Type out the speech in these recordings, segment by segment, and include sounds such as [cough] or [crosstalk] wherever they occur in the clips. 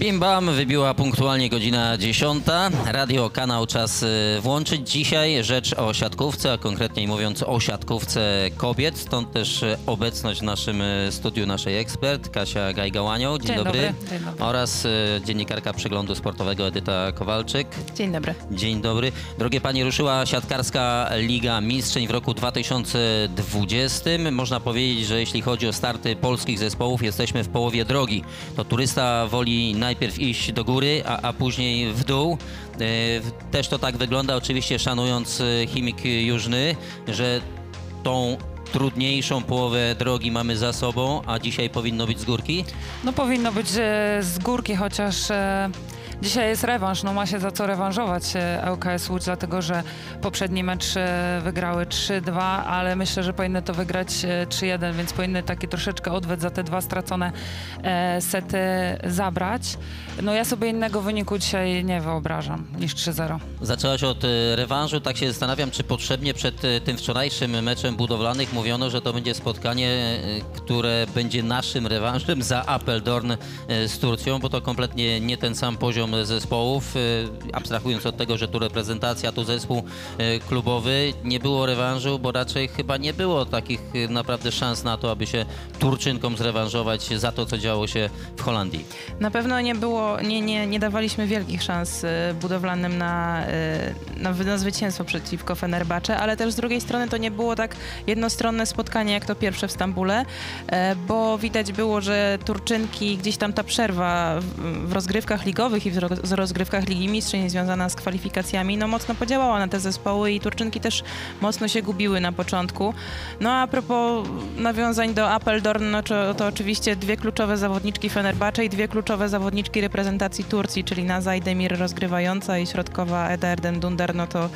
Bim bam, wybiła punktualnie godzina 10. Radio Kanał Czas y, włączyć. Dzisiaj rzecz o siatkówce, a konkretniej mówiąc o siatkówce kobiet. Stąd też y, obecność w naszym y, studiu naszej ekspert Kasia Gajgałanioł. Dzień, Dzień dobry. Dzień dobry. Oraz dziennikarka przeglądu sportowego Edyta Kowalczyk. Dzień dobry. Dzień dobry. Drogie panie, ruszyła siatkarska Liga Mistrzeń w roku 2020. Można powiedzieć, że jeśli chodzi o starty polskich zespołów, jesteśmy w połowie drogi. To turysta woli najpierw iść do góry, a, a później w dół. E, Też to tak wygląda, oczywiście szanując e, chimik jużny, że tą trudniejszą połowę drogi mamy za sobą, a dzisiaj powinno być z górki. No powinno być e, z górki, chociaż dzisiaj jest rewanż. No ma się za co rewanżować e, ŁKS Łódź, dlatego że poprzedni mecz e, wygrały 3-2, ale myślę, że powinny to wygrać e, 3-1, więc powinny taki troszeczkę odwet za te dwa stracone e, sety zabrać. No ja sobie innego wyniku dzisiaj nie wyobrażam niż 3-0. Zaczęłaś od e, rewanżu, tak się zastanawiam, czy potrzebnie przed e, tym wczorajszym meczem budowlanych mówiono, że to będzie spotkanie, e, które będzie naszym rewanżem za Apeldoorn e, z Turcją, bo to kompletnie nie ten sam poziom zespołów. e, Abstrahując od tego, że tu reprezentacja, tu zespół e, klubowy, nie było rewanżu, bo raczej chyba nie było takich e, naprawdę szans na to, aby się Turczynkom zrewanżować za to, co działo się w Holandii. Na pewno nie było, nie, nie, nie dawaliśmy wielkich szans budowlanym na, na, na zwycięstwo przeciwko Fenerbahce, ale też z drugiej strony to nie było tak jednostronne spotkanie jak to pierwsze w Stambule, bo widać było, że Turczynki, gdzieś tam ta przerwa w rozgrywkach ligowych i w z rozgrywkach Ligi Mistrzeń związana z kwalifikacjami, no mocno podziałała na te zespoły i Turczynki też mocno się gubiły na początku. No a propos nawiązań do Apeldoorn, no to, oczywiście dwie kluczowe zawodniczki Fenerbahce i dwie kluczowe zawodniczki reprezentacji Turcji, czyli Naza i Demir rozgrywająca i środkowa Eda Erden Dunder, no to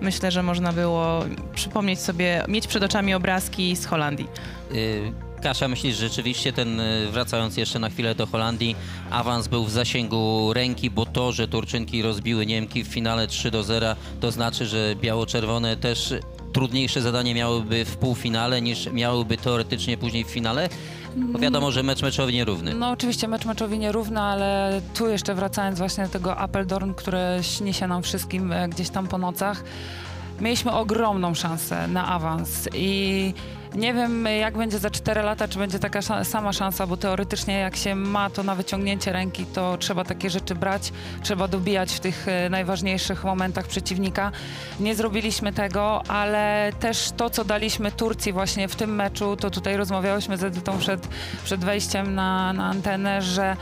myślę, że można było przypomnieć sobie, mieć przed oczami obrazki z Holandii. Y, Kasia, myślisz, rzeczywiście ten, y, wracając jeszcze na chwilę do Holandii, awans był w zasięgu ręki, bo to, że Turczynki rozbiły Niemki w finale 3 do 0, to znaczy, że biało-czerwone też trudniejsze zadanie miałyby w półfinale niż miałyby teoretycznie później w finale? Bo wiadomo, że mecz meczowy nierówny. No oczywiście mecz meczowi nierówny, ale tu jeszcze wracając właśnie do tego Apeldoorn, które śni się nam wszystkim e, gdzieś tam po nocach, mieliśmy ogromną szansę na awans i nie wiem jak będzie za 4 lata, czy będzie taka sama szansa, bo teoretycznie jak się ma to na wyciągnięcie ręki, to trzeba takie rzeczy brać, trzeba dobijać w tych e, najważniejszych momentach przeciwnika. Nie zrobiliśmy tego, ale też to, co daliśmy Turcji właśnie w tym meczu, to tutaj rozmawiałyśmy z Edytą przed, przed wejściem na, na antenę, że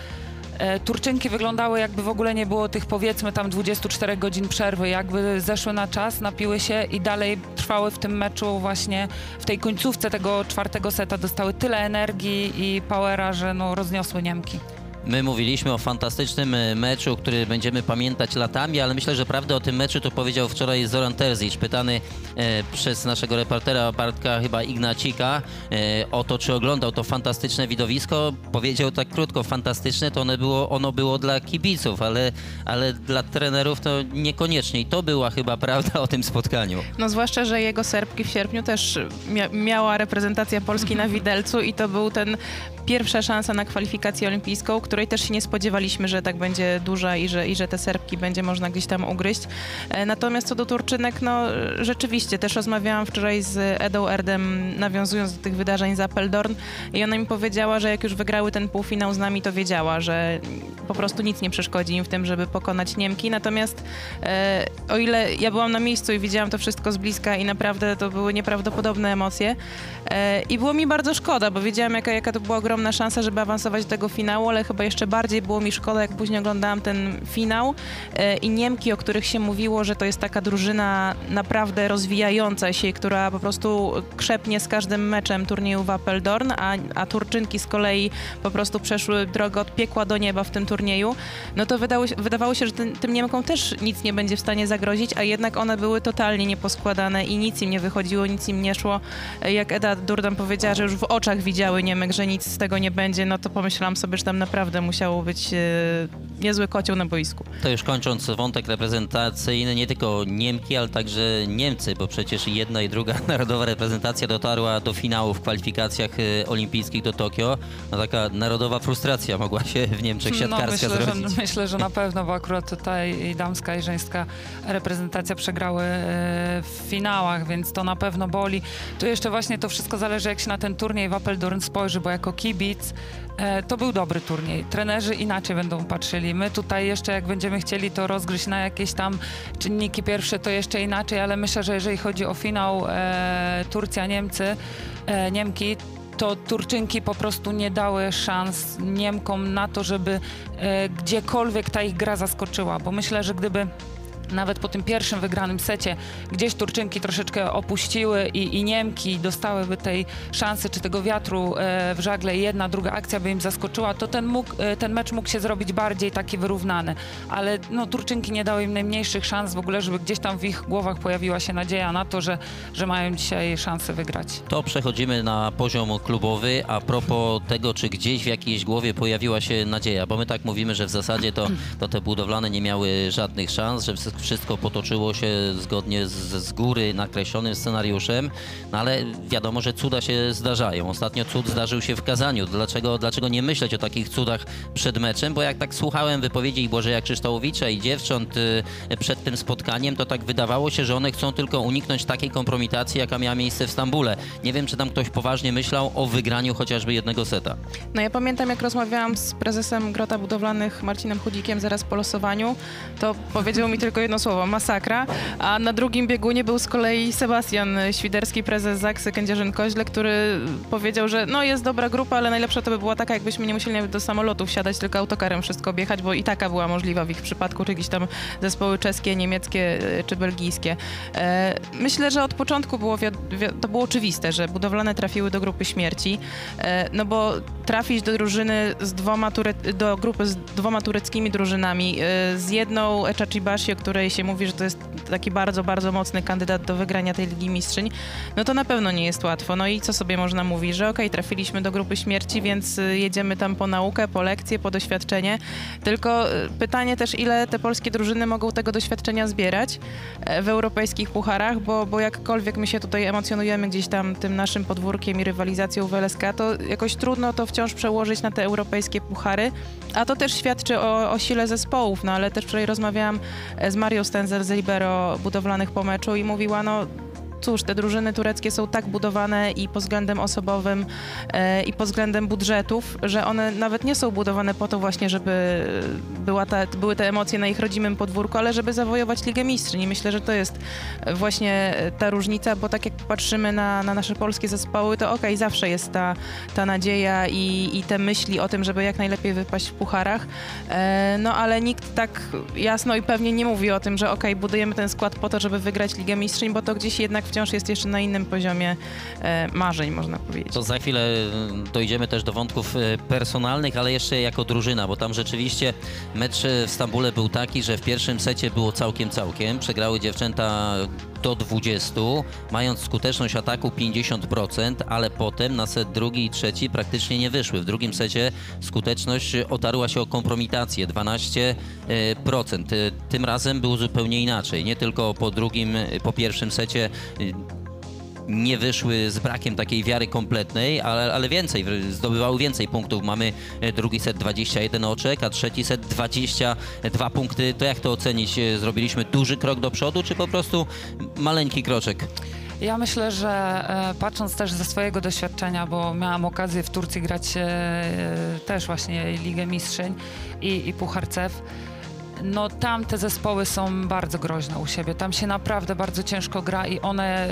Turczynki wyglądały jakby w ogóle nie było tych powiedzmy tam 24 godzin przerwy, jakby zeszły na czas, napiły się i dalej trwały w tym meczu właśnie w tej końcówce tego czwartego seta dostały tyle energii i powera, że no rozniosły Niemki. My mówiliśmy o fantastycznym e, meczu, który będziemy pamiętać latami, ale myślę, że prawdę o tym meczu to powiedział wczoraj Zoran Terzic, pytany e, przez naszego reportera Bartka chyba Ignacika e, o to, czy oglądał to fantastyczne widowisko. Powiedział tak krótko, fantastyczne, to ono było, ono było dla kibiców, ale, ale dla trenerów to niekoniecznie. I to była chyba prawda o tym spotkaniu. No zwłaszcza, że jego Serbki w sierpniu też mia- miała reprezentacja Polski na widelcu i to był ten pierwsza szansa na kwalifikację olimpijską, której też się nie spodziewaliśmy, że tak będzie duża i że, i że te Serbki będzie można gdzieś tam ugryźć. E, Natomiast co do Turczynek, no rzeczywiście też rozmawiałam wczoraj z Edą Erdem, nawiązując do tych wydarzeń z Apeldoorn i ona mi powiedziała, że jak już wygrały ten półfinał z nami, to wiedziała, że po prostu nic nie przeszkodzi im w tym, żeby pokonać Niemki. Natomiast e, o ile ja byłam na miejscu i widziałam to wszystko z bliska i naprawdę to były nieprawdopodobne emocje e, i było mi bardzo szkoda, bo wiedziałam jaka, jaka to była ogromna szansa, żeby awansować do tego finału, ale chyba jeszcze bardziej było mi szkoda, jak później oglądałam ten finał e, i Niemki, o których się mówiło, że to jest taka drużyna naprawdę rozwijająca się, która po prostu krzepnie z każdym meczem turnieju w Apeldoorn, a, a Turczynki z kolei po prostu przeszły drogę od piekła do nieba w tym turnieju, no to wydało, wydawało się, że tym, tym Niemkom też nic nie będzie w stanie zagrozić, a jednak one były totalnie nieposkładane i nic im nie wychodziło, nic im nie szło. E, Jak Eda Durdan powiedziała, że już w oczach widziały Niemek, że nic z tego nie będzie, no to pomyślałam sobie, że tam naprawdę musiało być e, niezły kocioł na boisku. To już kończąc wątek reprezentacyjny, nie tylko Niemki, ale także Niemcy, bo przecież jedna i druga [laughs] narodowa reprezentacja dotarła do finału w kwalifikacjach y, olimpijskich do Tokio. No taka narodowa frustracja mogła się w Niemczech siatkarska no, myślę. Że, myślę, że na pewno, bo akurat tutaj i damska i żeńska reprezentacja przegrały e, w finałach, więc to na pewno boli. Tu jeszcze właśnie to wszystko zależy, jak się na ten turniej w Apeldoorn spojrzy, bo jako kibic e, to był dobry turniej. Trenerzy inaczej będą patrzyli. My tutaj jeszcze, jak będziemy chcieli to rozgryźć na jakieś tam czynniki pierwsze, to jeszcze inaczej, ale myślę, że jeżeli chodzi o finał e, Turcja-Niemcy, e, Niemki, to Turczynki po prostu nie dały szans Niemkom na to, żeby e, gdziekolwiek ta ich gra zaskoczyła, bo myślę, że gdyby nawet po tym pierwszym wygranym secie gdzieś Turczynki troszeczkę opuściły i, i Niemki dostałyby tej szansy czy tego wiatru e, w żagle i jedna, druga akcja by im zaskoczyła, to ten, mógł, e, ten mecz mógł się zrobić bardziej taki wyrównany. Ale no, Turczynki nie dały im najmniejszych szans w ogóle, żeby gdzieś tam w ich głowach pojawiła się nadzieja na to, że, że mają dzisiaj szansę wygrać. To przechodzimy na poziom klubowy. A propos tego, czy gdzieś w jakiejś głowie pojawiła się nadzieja, bo my tak mówimy, że w zasadzie to, to te budowlane nie miały żadnych szans, że wszystko potoczyło się zgodnie z, z góry nakreślonym scenariuszem, no ale wiadomo, że cuda się zdarzają. Ostatnio cud zdarzył się w Kazaniu. Dlaczego, dlaczego nie myśleć o takich cudach przed meczem? Bo jak tak słuchałem wypowiedzi i Błażeja Krzysztołowicza i dziewcząt y, przed tym spotkaniem, to tak wydawało się, że one chcą tylko uniknąć takiej kompromitacji, jaka miała miejsce w Stambule. Nie wiem, czy tam ktoś poważnie myślał o wygraniu chociażby jednego seta. No ja pamiętam, jak rozmawiałam z prezesem Grota Budowlanych Marcinem Chudzikiem zaraz po losowaniu, to powiedział mi tylko jedno słowo, masakra, a na drugim biegunie był z kolei Sebastian Świderski, prezes Zaksy Kędzierzyn-Koźle, który powiedział, że no jest dobra grupa, ale najlepsza to by była taka, jakbyśmy nie musieli nawet do samolotu wsiadać, tylko autokarem wszystko objechać, bo i taka była możliwa w ich przypadku, czy jakieś tam zespoły czeskie, niemieckie e, czy belgijskie. E, myślę, że od początku było, to było oczywiste, że budowlane trafiły do grupy śmierci, e, no bo trafić do drużyny z dwoma do grupy z dwoma tureckimi drużynami, z jedną Echachibashi, o się mówi, że to jest taki bardzo, bardzo mocny kandydat do wygrania tej Ligi Mistrzyń, no to na pewno nie jest łatwo. No i co sobie można mówić, że okej, okay, trafiliśmy do grupy śmierci, więc y, jedziemy tam po naukę, po lekcje, po doświadczenie. Tylko y, pytanie też, ile te polskie drużyny mogą tego doświadczenia zbierać e, w europejskich pucharach, bo, bo jakkolwiek my się tutaj emocjonujemy gdzieś tam tym naszym podwórkiem i rywalizacją w LSK, to jakoś trudno to wciąż przełożyć na te europejskie puchary, a to też świadczy o, o sile zespołów, no ale też wczoraj rozmawiałam z Mario Stenzel z Libero budowlanych po meczu i mówiła, no cóż, te drużyny tureckie są tak budowane i pod względem osobowym, e, i pod względem budżetów, że one nawet nie są budowane po to właśnie, żeby była ta, były te emocje na ich rodzimym podwórku, ale żeby zawojować Ligę Mistrzyń. I myślę, że to jest właśnie ta różnica, bo tak jak patrzymy na, na nasze polskie zespoły, to okej, okay, zawsze jest ta, ta nadzieja i, i te myśli o tym, żeby jak najlepiej wypaść w pucharach, e, no ale nikt tak jasno i pewnie nie mówi o tym, że okej, okay, budujemy ten skład po to, żeby wygrać Ligę Mistrzyń, bo to gdzieś jednak wciąż jest jeszcze na innym poziomie e, marzeń, można powiedzieć. To za chwilę e, dojdziemy też do wątków e, personalnych, ale jeszcze jako drużyna, bo tam rzeczywiście mecz w Stambule był taki, że w pierwszym secie było całkiem całkiem. Przegrały dziewczęta do 20, mając skuteczność ataku 50%, ale potem na set drugi i trzeci praktycznie nie wyszły. W drugim secie skuteczność otarła się o kompromitację 12%. Tym razem było zupełnie inaczej. Nie tylko po drugim, po pierwszym secie nie wyszły z brakiem takiej wiary kompletnej, ale, ale więcej, zdobywały więcej punktów. Mamy e, drugi set 21 oczek, a trzeci set 22 punkty. To jak to ocenić? E, zrobiliśmy duży krok do przodu, czy po prostu maleńki kroczek? Ja myślę, że e, patrząc też ze swojego doświadczenia, bo miałam okazję w Turcji grać też właśnie Ligę Mistrzyń i, i Puchar CEF, no tam te zespoły są bardzo groźne u siebie. Tam się naprawdę bardzo ciężko gra i one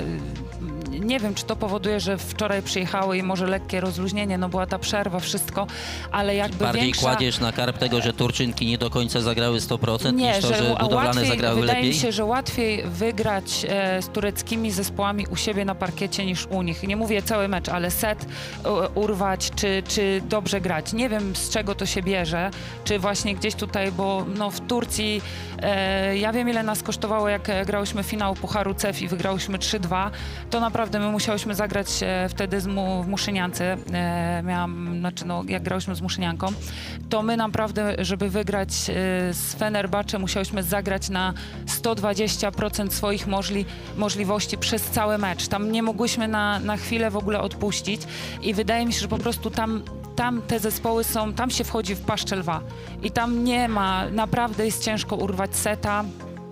nie wiem, czy to powoduje, że wczoraj przyjechały i może lekkie rozluźnienie, no była ta przerwa, wszystko, ale jakby Bardziej większa... kładziesz na karp tego, że Turczynki nie do końca zagrały 100% nie, niż to, że, że budowlane łatwiej, zagrały wydaje lepiej? mi się, że łatwiej wygrać e, z tureckimi zespołami u siebie na parkiecie niż u nich. Nie mówię cały mecz, ale set e, urwać, czy, czy dobrze grać. Nie wiem, z czego to się bierze, czy właśnie gdzieś tutaj, bo no, w Turcji e, ja wiem, ile nas kosztowało, jak grałyśmy finał Pucharu CEF i wygrałyśmy 3-2, to naprawdę naprawdę my musiałyśmy zagrać e, wtedy z mu, w Muszyniance. E, miałam, znaczy no, jak grałyśmy z Muszynianką, to my naprawdę, żeby wygrać e, z Fenerbahce, musiałyśmy zagrać na 120% swoich możli, możliwości przez cały mecz. Tam nie mogłyśmy na, na chwilę w ogóle odpuścić i wydaje mi się, że po prostu tam tam te zespoły są, tam się wchodzi w paszczę lwa i tam nie ma, naprawdę jest ciężko urwać seta,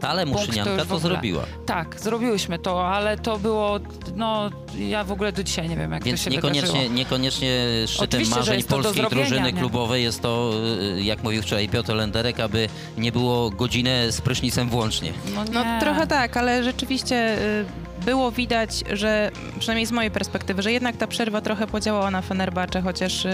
Ale to Muszynianka to ogóle. zrobiła. tak, zrobiłyśmy to, ale to było, no ja w ogóle do dzisiaj nie wiem, jak Więc to się niekoniecznie, wydarzyło. niekoniecznie szczytem Oczywiście, że marzeń to polskiej drużyny nie? klubowej jest to, y, jak mówił wczoraj Piotr Lenderek, aby nie było godzinę z prysznicem włącznie. No, No trochę tak, ale rzeczywiście y, było widać, że przynajmniej z mojej perspektywy, że jednak ta przerwa trochę podziałała na Fenerbahce, chociaż y,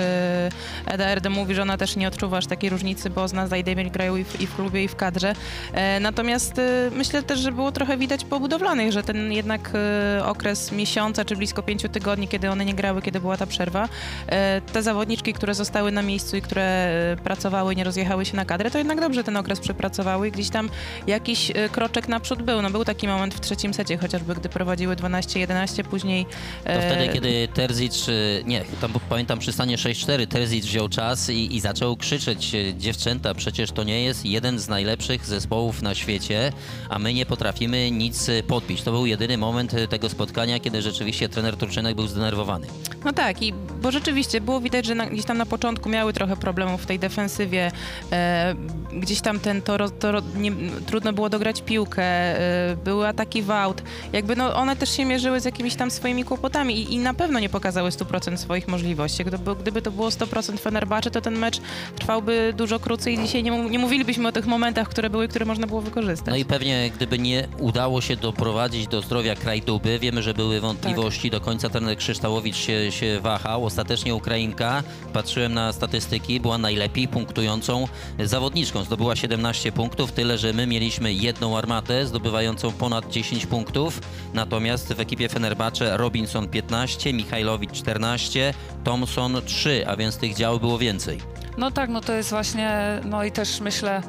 Eda Erde mówi, że ona też nie odczuwa aż takiej różnicy, bo zna Zajdemir grają i w, i w klubie, i w kadrze. E, natomiast y, myślę też, że było trochę widać po budowlanych, że ten jednak y, okres miesiąca, czy blisko pięciu tygodni, kiedy one nie grały, kiedy była ta przerwa, e, te zawodniczki, które zostały na miejscu i które y, pracowały, nie rozjechały się na kadrę, to jednak dobrze ten okres przepracowały i gdzieś tam jakiś kroczek naprzód był. No był taki moment w trzecim secie, chociażby gdy prowadziły 12-11, później... To e, wtedy, kiedy Terzic, y, nie, tam pamiętam przy stanie 6-4, Terzic wziął czas i, i zaczął krzyczeć, y, dziewczęta, przecież to nie jest jeden z najlepszych zespołów na świecie, a my nie potrafimy nic podbić. To był jedyny moment tego spotkania, kiedy rzeczywiście trener Turczynek był zdenerwowany. No tak, i bo rzeczywiście było widać, że na, gdzieś tam na początku miały trochę problemów w tej defensywie. E, gdzieś tam ten to, to nie, trudno było dograć piłkę, e, były ataki w aut. Jakby no, one też się mierzyły z jakimiś tam swoimi kłopotami i, i na pewno nie pokazały 100% swoich możliwości. Gdyby, gdyby to było 100% Fenerbahce, to ten mecz trwałby dużo krócej i dzisiaj nie, nie mówilibyśmy o tych momentach, które były, które można było wykorzystać. No i pewnie gdyby nie udało się doprowadzić do zdrowia Krajduby, wiemy, że były wątpliwości, do końca trener Krzyształowicz się, się wahał. Ostatecznie Ukrainka, patrzyłem na statystyki, była najlepiej punktującą zawodniczką. Zdobyła 17 punktów, tyle że my mieliśmy jedną armatę zdobywającą ponad 10 punktów, natomiast w ekipie Fenerbahce Robinson 15, Michajlowicz 14, Thompson 3, a więc tych dział było więcej. No tak, no to jest właśnie, no i też myślę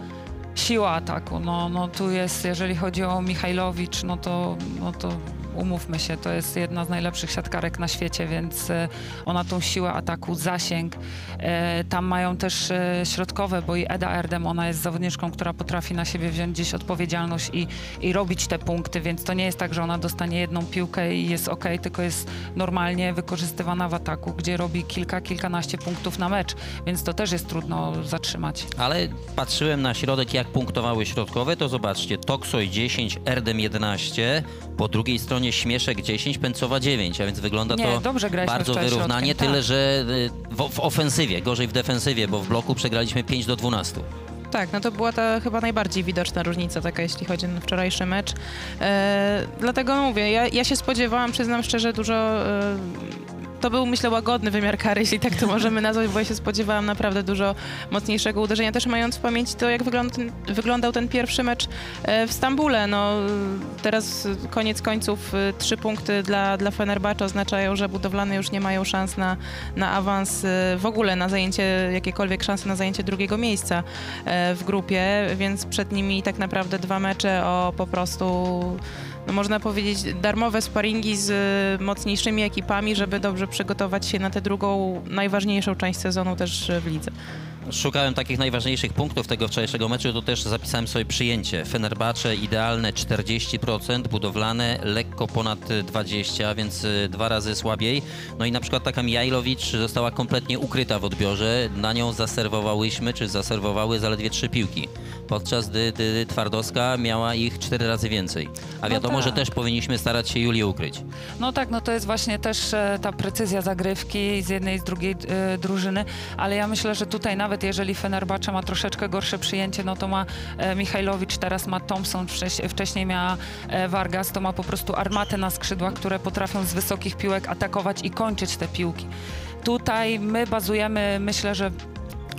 siła ataku. No, no tu jest, jeżeli chodzi o Michajlowicz, no to, no to umówmy się, to jest jedna z najlepszych siatkarek na świecie, więc e, ona tą siłę ataku, zasięg. E, tam mają też e, środkowe, bo i Eda Erdem, ona jest zawodniczką, która potrafi na siebie wziąć gdzieś odpowiedzialność i, i robić te punkty, więc to nie jest tak, że ona dostanie jedną piłkę i jest ok, tylko jest normalnie wykorzystywana w ataku, gdzie robi kilka, kilkanaście punktów na mecz, więc to też jest trudno zatrzymać. Ale patrzyłem na środek, jak punktowały środkowe, to zobaczcie, Toksoj 10, Erdem 11, po drugiej stronie Śmieszek 10, Pęcowa 9, a więc wygląda Nie, to dobrze graliśmy bardzo wczoraj wyrównanie, środkiem, tyle tak. że y, w, w ofensywie, gorzej w defensywie, bo w bloku przegraliśmy 5 do 12. Tak, no to była ta chyba najbardziej widoczna różnica taka, jeśli chodzi o wczorajszy mecz. E, dlatego mówię, ja, ja się spodziewałam, przyznam szczerze, dużo... E, to był, myślę, łagodny wymiar kary, jeśli tak to możemy nazwać, bo ja się spodziewałam naprawdę dużo mocniejszego uderzenia. Też mając w pamięci to, jak wygląda ten, wyglądał ten pierwszy mecz e, w Stambule. No, teraz koniec końców e, trzy punkty dla, dla Fenerbahce oznaczają, że budowlane już nie mają szans na, na awans e, w ogóle, na zajęcie, jakiekolwiek szanse na zajęcie drugiego miejsca w grupie, więc przed nimi tak naprawdę dwa mecze o po prostu no można powiedzieć, darmowe sparingi z e, mocniejszymi ekipami, żeby dobrze przygotować się na tę drugą, najważniejszą część sezonu też e, w lidze. Szukałem takich najważniejszych punktów tego wczorajszego meczu, to też zapisałem sobie przyjęcie. Fenerbahce idealne 40%, budowlane lekko ponad 20%, więc y, dwa razy słabiej. No i na przykład taka Mijajlowicz została kompletnie ukryta w odbiorze. Na nią zaserwowałyśmy, czy zaserwowały zaledwie trzy piłki. Podczas gdy, gdy Twardowska miała ich cztery razy więcej. A No wiadomo, że tak. też powinniśmy starać się Julię ukryć. No tak, no to jest właśnie też e, ta precyzja zagrywki z jednej i z drugiej e, drużyny, ale ja myślę, że tutaj nawet jeżeli Fenerbahce ma troszeczkę gorsze przyjęcie, no to ma e, Michajlowicz, teraz ma Thompson, wcześ, wcześniej miała e, Vargas, to ma po prostu armatę na skrzydłach, które potrafią z wysokich piłek atakować i kończyć te piłki. Tutaj my bazujemy, myślę, że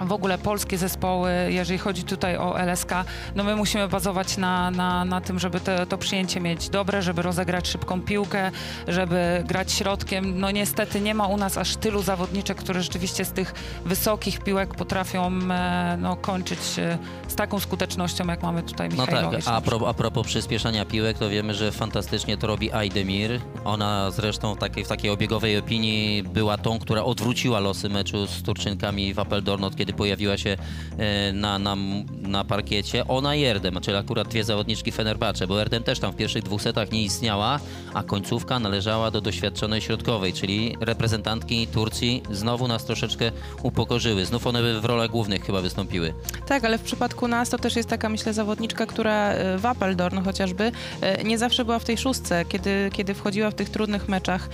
w ogóle polskie zespoły, jeżeli chodzi tutaj o LSK, no my musimy bazować na, na, na tym, żeby to, to przyjęcie mieć dobre, żeby rozegrać szybką piłkę, żeby grać środkiem. No niestety nie ma u nas aż tylu zawodniczek, które rzeczywiście z tych wysokich piłek potrafią e, no, kończyć e, z taką skutecznością, jak mamy tutaj No Michajlowicz. tak, a, pro, a propos przyspieszania piłek, to wiemy, że fantastycznie to robi Aydemir. Ona zresztą w takiej, w takiej obiegowej opinii była tą, która odwróciła losy meczu z Turczynkami w Apeldoorn, od kiedy pojawiła się e, na, na, na parkiecie. Ona i Erdem, czyli akurat dwie zawodniczki Fenerbahce, bo Erdem też tam w pierwszych dwóch setach nie istniała, a końcówka należała do doświadczonej środkowej, czyli reprezentantki Turcji znowu nas troszeczkę upokorzyły. Znów one w rolach głównych chyba wystąpiły. Tak, ale w przypadku nas to też jest taka, myślę, zawodniczka, która e, w Apeldoorn chociażby e, nie zawsze była w tej szóstce, kiedy, kiedy wchodziła w tych trudnych meczach,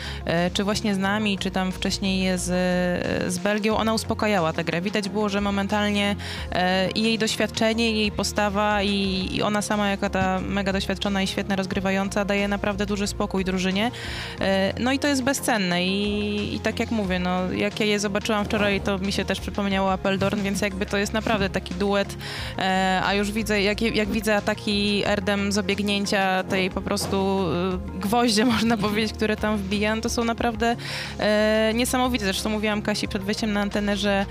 czy właśnie z nami, czy tam wcześniej z, z Belgią, ona uspokajała tę grę. Widać było, że momentalnie e, i jej doświadczenie, i jej postawa i, ona sama jako ta mega doświadczona i świetna rozgrywająca daje naprawdę duży spokój drużynie. E, No i to jest bezcenne i, i tak jak mówię, no jak ja je zobaczyłam wczoraj, to mi się też przypomniało Apeldoorn, więc jakby to jest naprawdę taki duet, e, a już widzę, jak, jak widzę ataki Erdem z obiegnięcia tej po prostu gwoździe, [laughs] można powiedzieć, które tam wbija, no to są naprawdę niesamowite. Zresztą mówiłam Kasi przed wejściem na antenę, że,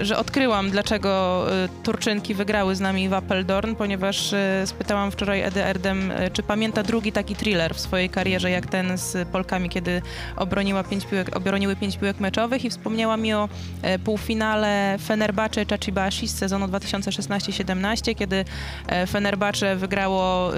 że odkryłam, dlaczego e, Turczynki wygrały z nami w Apeldoorn, ponieważ e, spytałam wczoraj Edę Erdem, e, czy pamięta drugi taki thriller w swojej karierze, jak ten z Polkami, kiedy obroniła pięć piłek, obroniły pięć piłek meczowych i wspomniała mi o e, półfinale Fenerbahce Chachibashi z sezonu 2016-17, kiedy e, Fenerbahce wygrało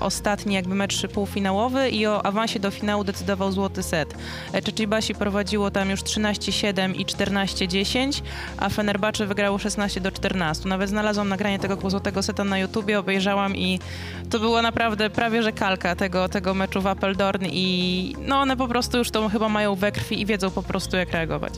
ostatni jakby mecz półfinałowy i o awansie do finału decydował złoty set. E, Chachibashi prowadziło tam już 13-7 i 14-10, a Fenerbahce wygrało 16 do 14. Nawet znalazłam nagranie tego złotego seta na YouTubie, obejrzałam i to była naprawdę prawie że kalka tego, tego meczu w Apeldoorn i no one po prostu już to chyba mają we krwi i wiedzą po prostu jak reagować.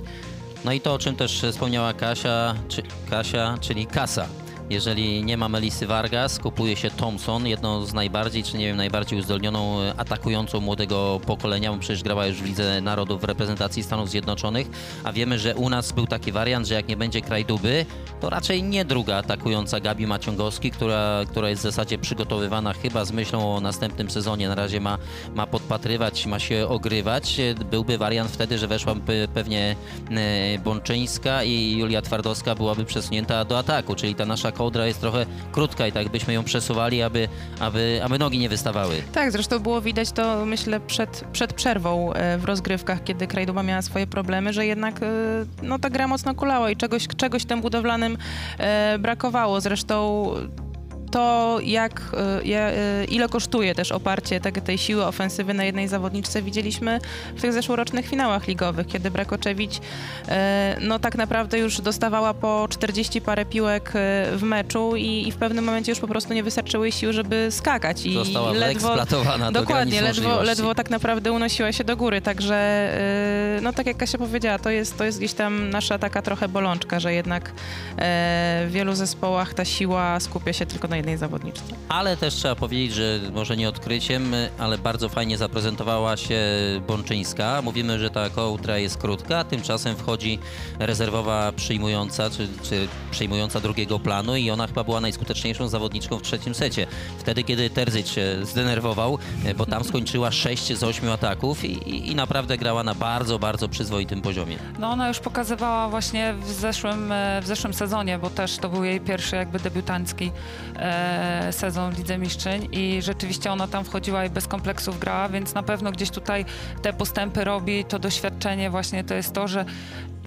No i to, o czym też wspomniała Kasia, czy, Kasia czyli Kasa. Jeżeli nie ma Melisy Vargas, kupuje się Thompson, jedną z najbardziej, czy nie wiem, najbardziej uzdolnioną e, atakującą młodego pokolenia, bo przecież grała już w Lidze Narodów w reprezentacji Stanów Zjednoczonych, a wiemy, że u nas był taki wariant, że jak nie będzie Krajduby, to raczej nie druga atakująca Gabi Maciągowski, która, która jest w zasadzie przygotowywana chyba z myślą o następnym sezonie. Na razie ma, ma podpatrywać, ma się ogrywać. E, Byłby wariant wtedy, że weszłaby pewnie e, Bączyńska i Julia Twardowska byłaby przesunięta do ataku, czyli ta nasza kołdra jest trochę krótka i tak byśmy ją przesuwali, aby, aby, aby nogi nie wystawały. Tak, zresztą było widać to, myślę, przed, przed przerwą e, w rozgrywkach, kiedy Krajduba miała swoje problemy, że jednak e, no, ta gra mocno kulała i czegoś, czegoś tym budowlanym e, brakowało. Zresztą to, jak, e, e, ile kosztuje też oparcie te, tej siły ofensywy na jednej zawodniczce, widzieliśmy w tych zeszłorocznych finałach ligowych, kiedy Brakoczewicz e, no tak naprawdę już dostawała po 40 parę piłek w meczu i, i w pewnym momencie już po prostu nie wystarczyły jej sił, żeby skakać. I Została ledwo, Dokładnie, ledwo, ledwo tak naprawdę unosiła się do góry, także no tak jak Kasia powiedziała, to jest, to jest gdzieś tam nasza taka trochę bolączka, że jednak w wielu zespołach ta siła skupia się tylko na jednej zawodniczce. Ale też trzeba powiedzieć, że może nie odkryciem, ale bardzo fajnie zaprezentowała się Bączyńska. Mówimy, że ta kołdra jest krótka, tymczasem wchodzi rezerwowa przyjmująca, czy, czy przyjmująca drugiego planu i ona chyba była najskuteczniejszą zawodniczką w trzecim secie. Wtedy, kiedy Terzyc się zdenerwował, bo tam skończyła 6 z 8 ataków i, i, i naprawdę grała na bardzo, bardzo przyzwoitym poziomie. No ona już pokazywała właśnie w zeszłym, e, w zeszłym sezonie, bo też to był jej pierwszy jakby debiutancki e, sezon w Lidze Mistrzyń i rzeczywiście ona tam wchodziła i bez kompleksów grała, więc na pewno gdzieś tutaj te postępy robi, to doświadczenie. Właśnie to jest to, że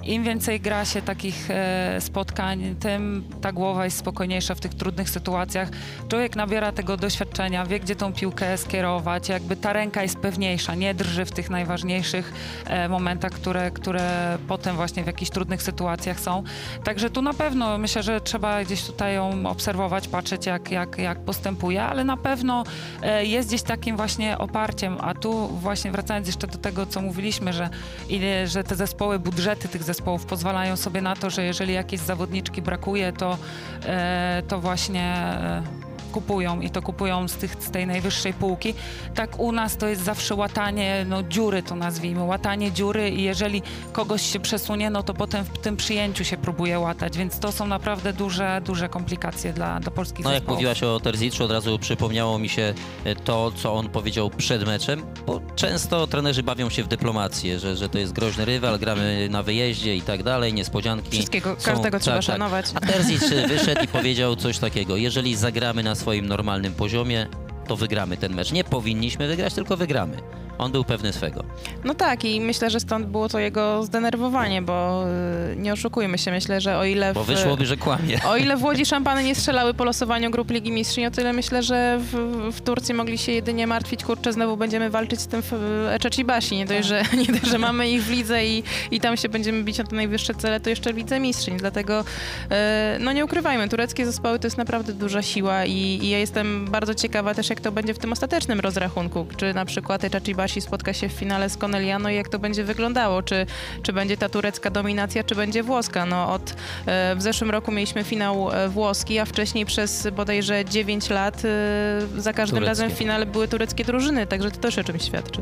im więcej gra się takich e, spotkań, tym ta głowa jest spokojniejsza w tych trudnych sytuacjach. Człowiek nabiera tego doświadczenia, wie gdzie tą piłkę skierować, jakby ta ręka jest pewniejsza, nie drży w tych najważniejszych e, momentach, które, które potem właśnie w jakichś trudnych sytuacjach są. Także tu na pewno myślę, że trzeba gdzieś tutaj ją obserwować, patrzeć jak, jak, jak postępuje, ale na pewno e, jest gdzieś takim właśnie oparciem, a tu właśnie wracając jeszcze do tego, co mówiliśmy, że, ile, że te zespoły, budżety tych zespołów pozwalają sobie na to, że jeżeli jakiejś zawodniczki brakuje, to, e, to właśnie e, kupują i to kupują z, tych, z tej najwyższej półki, tak u nas to jest zawsze łatanie no, dziury, to nazwijmy, łatanie dziury i jeżeli kogoś się przesunie, no to potem w tym przyjęciu się próbuje łatać, więc to są naprawdę duże, duże komplikacje dla, dla polskich No jak zespołów. mówiłaś o Terziczu, od razu przypomniało mi się e, to, co on powiedział przed meczem, bo często trenerzy bawią się w dyplomację, że, że to jest groźny rywal, gramy na wyjeździe i tak dalej, niespodzianki. Wszystkiego, są- każdego trzeba tak, tak. szanować. A Terzic wyszedł i powiedział coś takiego, jeżeli zagramy na swoim normalnym poziomie, to wygramy ten mecz. Nie powinniśmy wygrać, tylko wygramy. On był pewny swego. No tak i myślę, że stąd było to jego zdenerwowanie, bo y, nie oszukujmy się, myślę, że o ile Bo w, wyszłoby, że kłamie. o ile w Łodzi [laughs] szampany nie strzelały po losowaniu grup Ligi Mistrzyń, o tyle myślę, że w, w Turcji mogli się jedynie martwić, kurczę, znowu będziemy walczyć z tym Eczacibasi. Nie dość, że, [laughs] nie dość, że mamy ich w lidze i, i tam się będziemy bić o te najwyższe cele, to jeszcze w Lidze Mistrzyń. Dlatego, e, no nie ukrywajmy, tureckie zespoły to jest naprawdę duża siła i, i ja jestem bardzo ciekawa też, jak to będzie w tym ostatecznym rozrachunku. Czy na przykład Eczacibasi spotka się w finale z Corneliano i jak to będzie wyglądało. Czy, czy będzie ta turecka dominacja, czy będzie włoska. No od, e, w zeszłym roku mieliśmy finał e, włoski, a wcześniej przez bodajże 9 lat e, za każdym Tureckie. razem w finale były tureckie drużyny, także to też o czymś świadczy.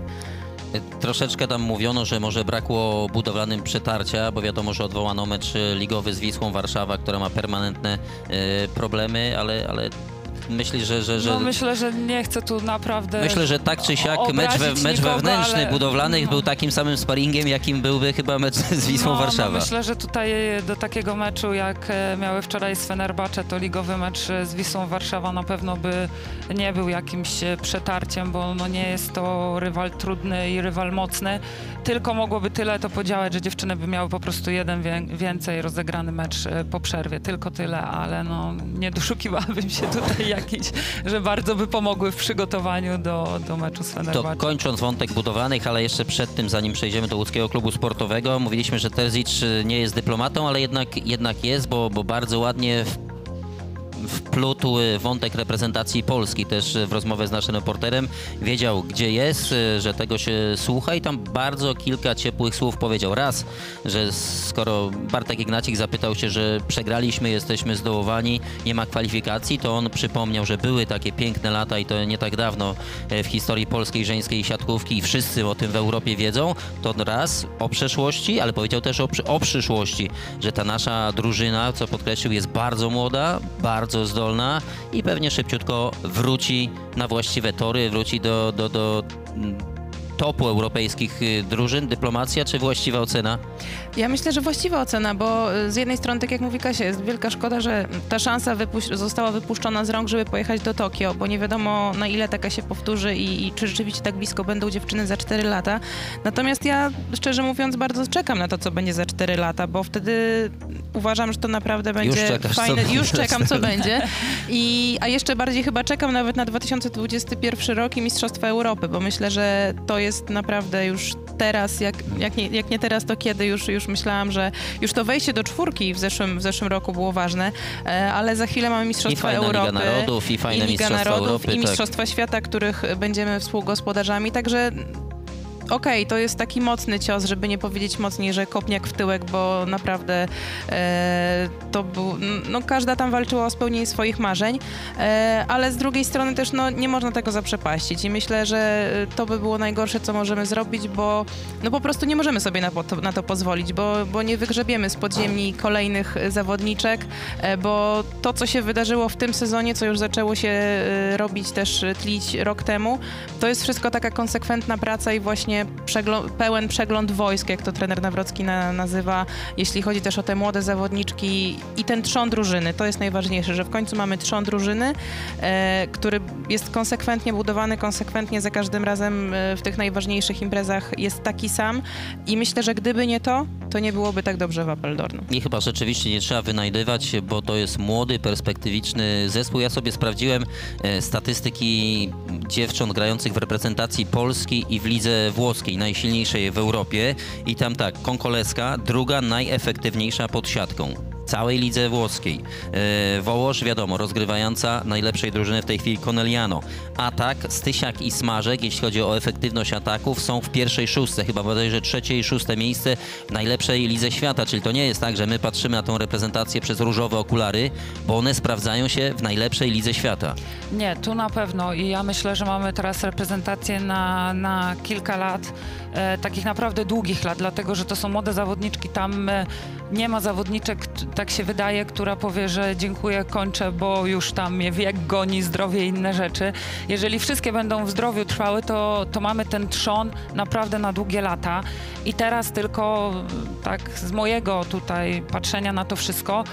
Troszeczkę tam mówiono, że może brakło budowlanym przetarcia, bo wiadomo, że odwołano mecz ligowy z Wisłą Warszawa, która ma permanentne problemy, ale, ale myślę, że, że, że No myślę, że nie chcę tu naprawdę... Myślę, że tak czy siak mecz, we, mecz nikogo, wewnętrzny ale- budowlanych no. był takim samym sparingiem, jakim byłby chyba mecz z Wisłą no, Warszawa. No myślę, że tutaj do takiego meczu, jak e, miały wczoraj z Fenerbahce, to ligowy mecz e, z Wisłą Warszawa na pewno by nie był jakimś e, przetarciem, bo no nie jest to rywal trudny i rywal mocny, tylko mogłoby tyle to podziałać, że dziewczyny by miały po prostu jeden wię- więcej rozegrany mecz e, po przerwie, tylko tyle, ale no nie doszukiwałabym się tutaj jakiejś, że bardzo by pomogły w przygotowaniu do, do meczu z To Fenerbahce. kończąc wątek budowlanych, ale jeszcze przed tym, zanim przejdziemy do łódzkiego klubu sportowego, mówiliśmy, że Terzic nie jest dyplomatą, ale jednak, jednak jest, bo, bo bardzo ładnie w y, wątek reprezentacji Polski też y, w rozmowę z naszym reporterem. Wiedział, gdzie jest, y, że tego się słucha i tam bardzo kilka ciepłych słów powiedział. Raz, że skoro Bartek Ignacik zapytał się, że przegraliśmy, jesteśmy zdołowani, nie ma kwalifikacji, to on przypomniał, że były takie piękne lata i to nie tak dawno w historii polskiej żeńskiej siatkówki i wszyscy o tym w Europie wiedzą. To raz o przeszłości, ale powiedział też o, o przyszłości, że ta nasza drużyna, co podkreślił, jest bardzo młoda, bardzo zdolna i pewnie szybciutko wróci na właściwe tory, wróci do, do, do topu europejskich y, drużyn. Dyplomacja czy właściwa ocena? Ja myślę, że właściwa ocena, bo y, z jednej strony, tak jak mówi Kasia, jest wielka szkoda, że ta szansa wypuś- została wypuszczona z rąk, żeby pojechać do Tokio, bo nie wiadomo na ile taka się powtórzy i, i czy rzeczywiście tak blisko będą dziewczyny za 4 lata. Natomiast ja, szczerze mówiąc, bardzo czekam na to, co będzie za 4 lata, bo wtedy uważam, że to naprawdę będzie czekasz, co fajne. Już czekam, co będzie. I, a jeszcze bardziej chyba czekam nawet na 2021 rok i Mistrzostwa Europy, bo myślę, że to jest naprawdę już teraz, jak, jak, nie, jak nie teraz, to kiedy już, już myślałam, że już to wejście do czwórki w zeszłym, w zeszłym roku było ważne, e, ale za chwilę mamy I Mistrzostwa fajna Europy. Liga Narodów, i fajne i Liga Mistrzostwa Narodów, Europy. i tak. Mistrzostwa Świata, których będziemy współgospodarzami, także okej, to jest taki mocny cios, żeby nie powiedzieć mocniej, że kopniak w tyłek, bo naprawdę e, to był, no każda tam walczyła o spełnienie swoich marzeń, e, ale z drugiej strony też no, nie można tego zaprzepaścić i myślę, że to by było najgorsze, co możemy zrobić, bo no po prostu nie możemy sobie na, po- na to pozwolić, bo, bo nie wygrzebiemy z podziemi kolejnych zawodniczek, e, bo to, co się wydarzyło w tym sezonie, co już zaczęło się e, robić też, e, tlić rok temu, to jest wszystko taka konsekwentna praca i właśnie przeglo- pełen przegląd wojsk, jak to trener Nawrocki na, nazywa, jeśli chodzi też o te młode zawodniczki i ten trzon drużyny. To jest najważniejsze, że w końcu mamy trzon drużyny, e, który jest konsekwentnie budowany, konsekwentnie za każdym razem e, w tych najważniejszych imprezach jest taki sam i myślę, że gdyby nie to, to nie byłoby tak dobrze w Appeldornu. I chyba rzeczywiście nie trzeba wynajdywać, bo to jest młody, perspektywiczny zespół. Ja sobie sprawdziłem e, statystyki dziewcząt grających w reprezentacji Polski i w lidze włoskiej, najsilniejszej w Europie. I tam tak, Konkoleska, druga najefektywniejsza pod siatką. Całej lidze włoskiej. E, Wołosz, wiadomo, rozgrywająca najlepszej drużyny w tej chwili Corneliano. Atak, Stysiak i Smażek, jeśli chodzi o efektywność ataków, są w pierwszej szóstce, chyba bodajże trzecie i szóste miejsce w najlepszej lidze świata, czyli to nie jest tak, że my patrzymy na tą reprezentację przez różowe okulary, bo one sprawdzają się w najlepszej lidze świata. Nie, tu na pewno i ja myślę, że mamy teraz reprezentację na, na kilka lat, e, takich naprawdę długich lat, dlatego że to są młode zawodniczki. Tam e, nie ma zawodniczek, tak się wydaje, która powie, że dziękuję, kończę, bo już tam mnie wiek goni, zdrowie i inne rzeczy. Jeżeli wszystkie będą w zdrowiu trwały, to, to mamy ten trzon naprawdę na długie lata. I teraz tylko tak z mojego tutaj patrzenia na to wszystko,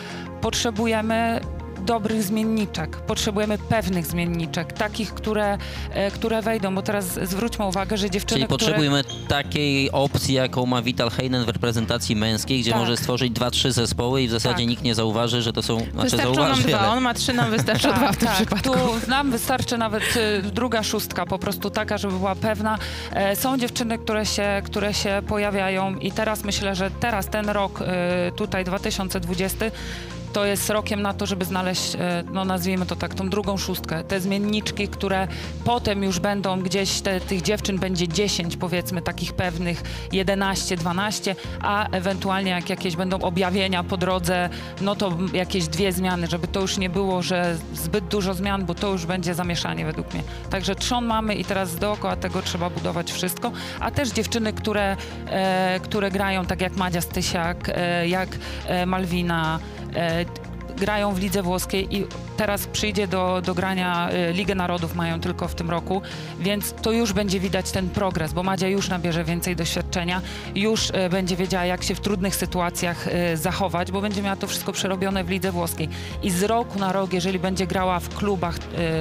potrzebujemy dobrych zmienniczek. Potrzebujemy pewnych zmienniczek, takich, które, e, które wejdą, bo teraz zwróćmy uwagę, że dziewczyny, Czyli które... potrzebujemy takiej opcji, jaką ma Vital Heinen w reprezentacji męskiej, gdzie Tak. może stworzyć dwa, trzy zespoły i w zasadzie Tak. nikt nie zauważy, że to są... Znaczy Wystarczą nam zauważy, dwa, ale... on ma trzy, nam wystarczy [laughs] dwa w tym przypadku. Tak, Tu nam wystarczy nawet y, druga szóstka, po prostu taka, żeby była pewna. E, są dziewczyny, które się, które się pojawiają i teraz myślę, że teraz ten rok, y, tutaj 2020, to jest rokiem na to, żeby znaleźć, e, no nazwijmy to tak, tą drugą szóstkę. Te zmienniczki, które potem już będą gdzieś, te, tych dziewczyn będzie 10 powiedzmy, takich pewnych, 11, 12, a ewentualnie jak jakieś będą objawienia po drodze, no to jakieś dwie zmiany, żeby to już nie było, że zbyt dużo zmian, bo to już będzie zamieszanie według mnie. Także trzon mamy i teraz dookoła tego trzeba budować wszystko, a też dziewczyny, które, e, które grają tak jak Madzia Stysiak, e, jak e, Malwina, e, grają w lidze włoskiej i teraz przyjdzie do, do grania e, Ligę Narodów mają tylko w tym roku, więc to już będzie widać ten progres, bo Madzia już nabierze więcej doświadczenia, już e, będzie wiedziała jak się w trudnych sytuacjach e, zachować, bo będzie miała to wszystko przerobione w lidze włoskiej i z roku na rok, jeżeli będzie grała w klubach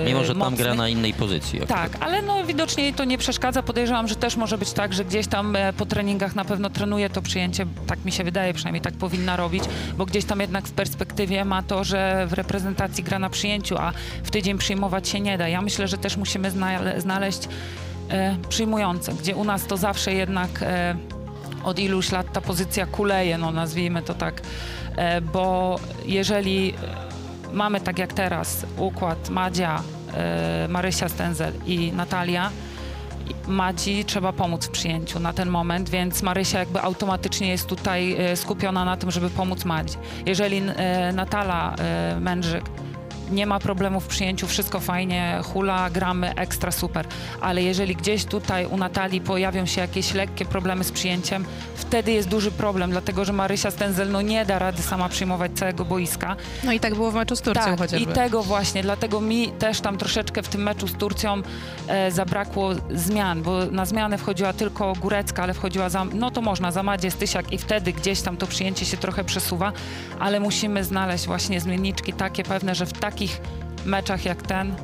Mimo, że tam mocnych, gra na innej pozycji. tak, ale no widocznie jej to nie przeszkadza. Podejrzewam, że też może być tak, że gdzieś tam e, po treningach na pewno trenuje to przyjęcie, tak mi się wydaje, przynajmniej tak powinna robić, bo gdzieś tam jednak w perspektywie ma to, że w reprezentacji gra na przyjęciu, a w tydzień przyjmować się nie da. Ja myślę, że też musimy znale- znaleźć e, przyjmujące, gdzie u nas to zawsze jednak e, od iluś lat ta pozycja kuleje, no nazwijmy to tak, e, bo jeżeli mamy tak jak teraz układ Madzia, e, Marysia Stenzel i Natalia, Madzi trzeba pomóc w przyjęciu na ten moment, więc Marysia jakby automatycznie jest tutaj e, skupiona na tym, żeby pomóc Madzi. Jeżeli e, Natala e, Mędrzyk nie ma problemu w przyjęciu, wszystko fajnie, hula, gramy, ekstra super. Ale jeżeli gdzieś tutaj u Natalii pojawią się jakieś lekkie problemy z przyjęciem, wtedy jest duży problem, dlatego że Marysia Stenzel no nie da rady sama przyjmować całego boiska. No i tak było w meczu z Turcją Tak, chociażby. i tego właśnie, dlatego mi też tam troszeczkę w tym meczu z Turcją e, zabrakło zmian, bo na zmianę wchodziła tylko Górecka, ale wchodziła za, no to można, za Madzie Stysiak i wtedy gdzieś tam to przyjęcie się trochę przesuwa, ale musimy znaleźć właśnie zmienniczki takie pewne, że w takich meczach jak ten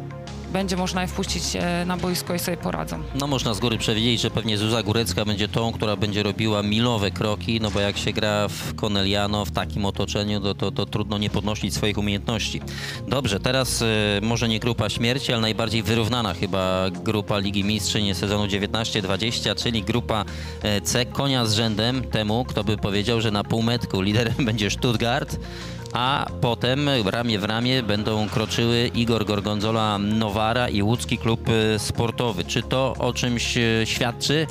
będzie można je wpuścić e, na boisko i sobie poradzą. No można z góry przewidzieć, że pewnie Zuza Górecka będzie tą, która będzie robiła milowe kroki, no bo jak się gra w Corneliano, w takim otoczeniu, to, to, to trudno nie podnosić swoich umiejętności. Dobrze, teraz y, może nie grupa śmierci, ale najbardziej wyrównana chyba grupa Ligi Mistrzyń sezonu 19-20, czyli grupa e, C, konia z rzędem temu, kto by powiedział, że na półmetku liderem [laughs] będzie Stuttgart, a potem ramię w ramię będą kroczyły Igor Gorgonzola Nowara i łódzki klub sportowy. Czy to o czymś świadczy?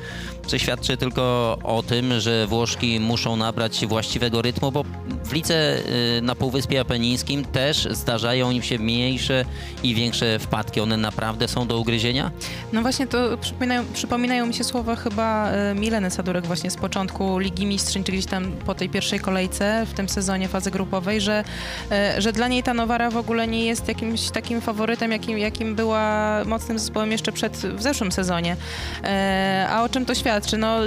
Czy świadczy tylko o tym, że Włoszki muszą nabrać właściwego rytmu, bo w lidze e, na Półwyspie Apenińskim też zdarzają im się mniejsze i większe wpadki. One naprawdę są do ugryzienia? No właśnie to przypominają, przypominają mi się słowa chyba e, Mileny Sadurek właśnie z początku Ligi Mistrzyń, czy gdzieś tam po tej pierwszej kolejce w tym sezonie fazy grupowej, że, e, że dla niej ta Nowara w ogóle nie jest jakimś takim faworytem, jakim, jakim była mocnym zespołem jeszcze przed, w zeszłym sezonie. A o czym to świadczy? No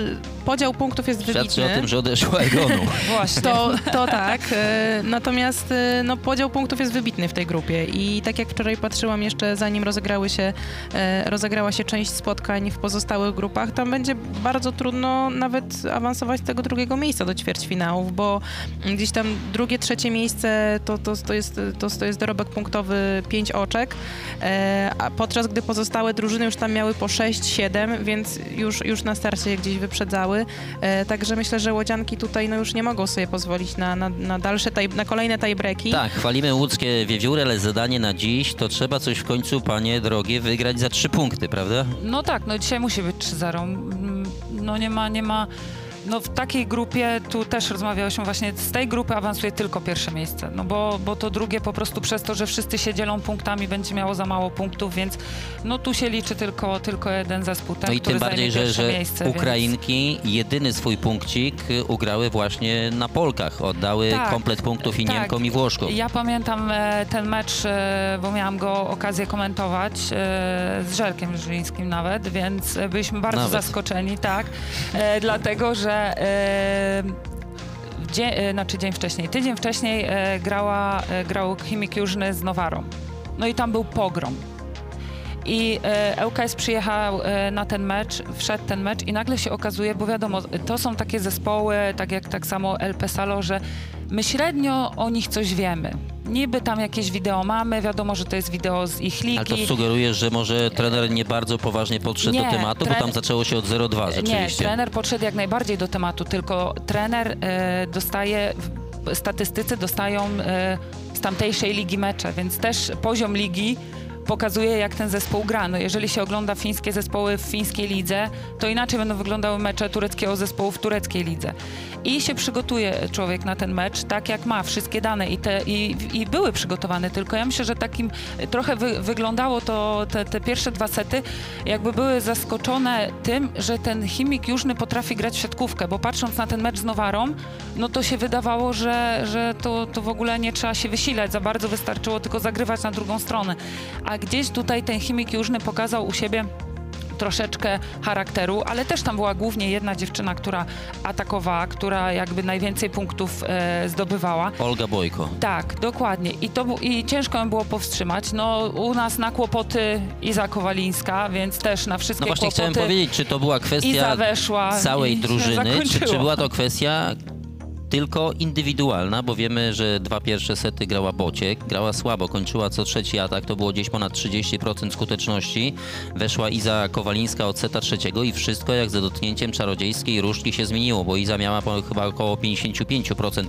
podział punktów jest Świadczy wybitny. o tym, że odeszła [laughs] Egonu. Właśnie. To, to tak. e, Natomiast e, no, podział punktów jest wybitny w tej grupie i tak jak wczoraj patrzyłam jeszcze zanim rozegrały się, e, rozegrała się część spotkań w pozostałych grupach, tam będzie bardzo trudno nawet awansować z tego drugiego miejsca do ćwierćfinałów, bo gdzieś tam drugie, trzecie miejsce to, to, to, jest, to, to jest dorobek punktowy pięć oczek, a podczas gdy pozostałe drużyny już tam miały po 6-7, więc już, już na starcie je gdzieś wyprzedzały. E, także myślę, że łodzianki tutaj no, już nie mogą sobie pozwolić na, na, na dalsze, tie, na kolejne tiebreaki. Tak, chwalimy łódzkie wiewióry, ale zadanie na dziś to trzeba coś w końcu, panie drogie, wygrać za trzy punkty, prawda? No tak, no dzisiaj musi być 3-0. Mm, No nie ma, nie ma... No w takiej grupie, tu też rozmawiałyśmy właśnie, z tej grupy awansuje tylko pierwsze miejsce, no bo, bo to drugie po prostu przez to, że wszyscy się dzielą punktami, będzie miało za mało punktów, więc no tu się liczy tylko, tylko jeden zespół, ten, No i który tym bardziej, zajmie że, pierwsze że miejsce, Ukrainki jedyny swój punkcik y, ugrały właśnie na Polkach. Oddały Tak, komplet punktów i tak. Niemkom i Włoszkom. Ja pamiętam e, ten mecz, e, bo miałam go okazję komentować e, z Żelkiem Żylińskim nawet, więc e, byliśmy bardzo Nawet. zaskoczeni, tak, e, dlatego, że e, dzień, e, znaczy dzień wcześniej, tydzień wcześniej e, grała, grał Chimik Jużny z Nowarą. No i tam był pogrom. I e, ŁKS przyjechał e, na ten mecz, wszedł ten mecz i nagle się okazuje, bo wiadomo, to są takie zespoły, tak jak tak samo El Pesalo, że my średnio o nich coś wiemy. Niby tam jakieś wideo mamy, wiadomo, że to jest wideo z ich ligi. Ale to sugeruje, że może trener nie bardzo poważnie podszedł Nie, do tematu, bo tam zaczęło się od 0,2 Nie, rzeczywiście. trener podszedł jak najbardziej do tematu, tylko trener e, dostaje, statystycy dostają e, z tamtejszej ligi mecze, więc też poziom ligi pokazuje, jak ten zespół gra. No jeżeli się ogląda fińskie zespoły w fińskiej lidze, to inaczej będą wyglądały mecze tureckiego zespołu w tureckiej lidze. I się przygotuje człowiek na ten mecz tak, jak ma, wszystkie dane i, te, i, i były przygotowane, tylko ja myślę, że takim trochę wy, wyglądało to, te, te pierwsze dwa sety, jakby były zaskoczone tym, że ten chimik jużny potrafi grać w siatkówkę, bo patrząc na ten mecz z Nowarą, no to się wydawało, że, że to, to w ogóle nie trzeba się wysilać za bardzo, wystarczyło tylko zagrywać na drugą stronę. A gdzieś tutaj ten chimik jużny pokazał u siebie troszeczkę charakteru, ale też tam była głównie jedna dziewczyna, która atakowała, która jakby najwięcej punktów e, zdobywała. Olga Bojko. Tak, dokładnie. I, to, I ciężko ją było powstrzymać. No, u nas na kłopoty Iza Kowalińska, więc też na wszystkie No właśnie kłopoty chciałem powiedzieć, czy to była kwestia weszła całej drużyny, czy, czy była to kwestia tylko indywidualna, bo wiemy, że dwa pierwsze sety grała Bociek, grała słabo, kończyła co trzeci atak, to było gdzieś ponad 30% skuteczności. Weszła Iza Kowalińska od seta trzeciego i wszystko jak za dotknięciem czarodziejskiej różdżki się zmieniło, bo Iza miała chyba około 55%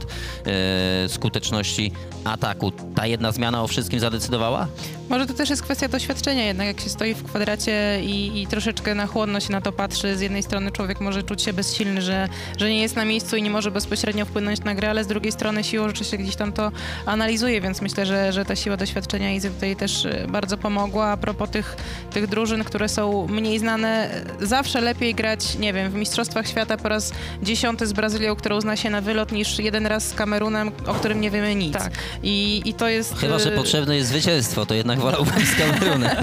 e, skuteczności ataku. Ta jedna zmiana o wszystkim zadecydowała? Może to też jest kwestia doświadczenia jednak, jak się stoi w kwadracie i, i troszeczkę na chłodno się na to patrzy. Z jednej strony człowiek może czuć się bezsilny, że, że nie jest na miejscu i nie może bezpośrednio wpłynąć na grę, ale z drugiej strony siłą rzeczy się gdzieś tam to analizuje, więc myślę, że, że ta siła doświadczenia Izy tutaj też e, bardzo pomogła. A propos tych, tych drużyn, które są mniej znane, e, zawsze lepiej grać, nie wiem, w Mistrzostwach Świata po raz dziesiąty z Brazylią, którą zna się na wylot, niż jeden raz z Kamerunem, o którym nie wiemy nic. Tak. I, i to jest... Chyba, że e, potrzebne jest zwycięstwo, to jednak wolałbym z.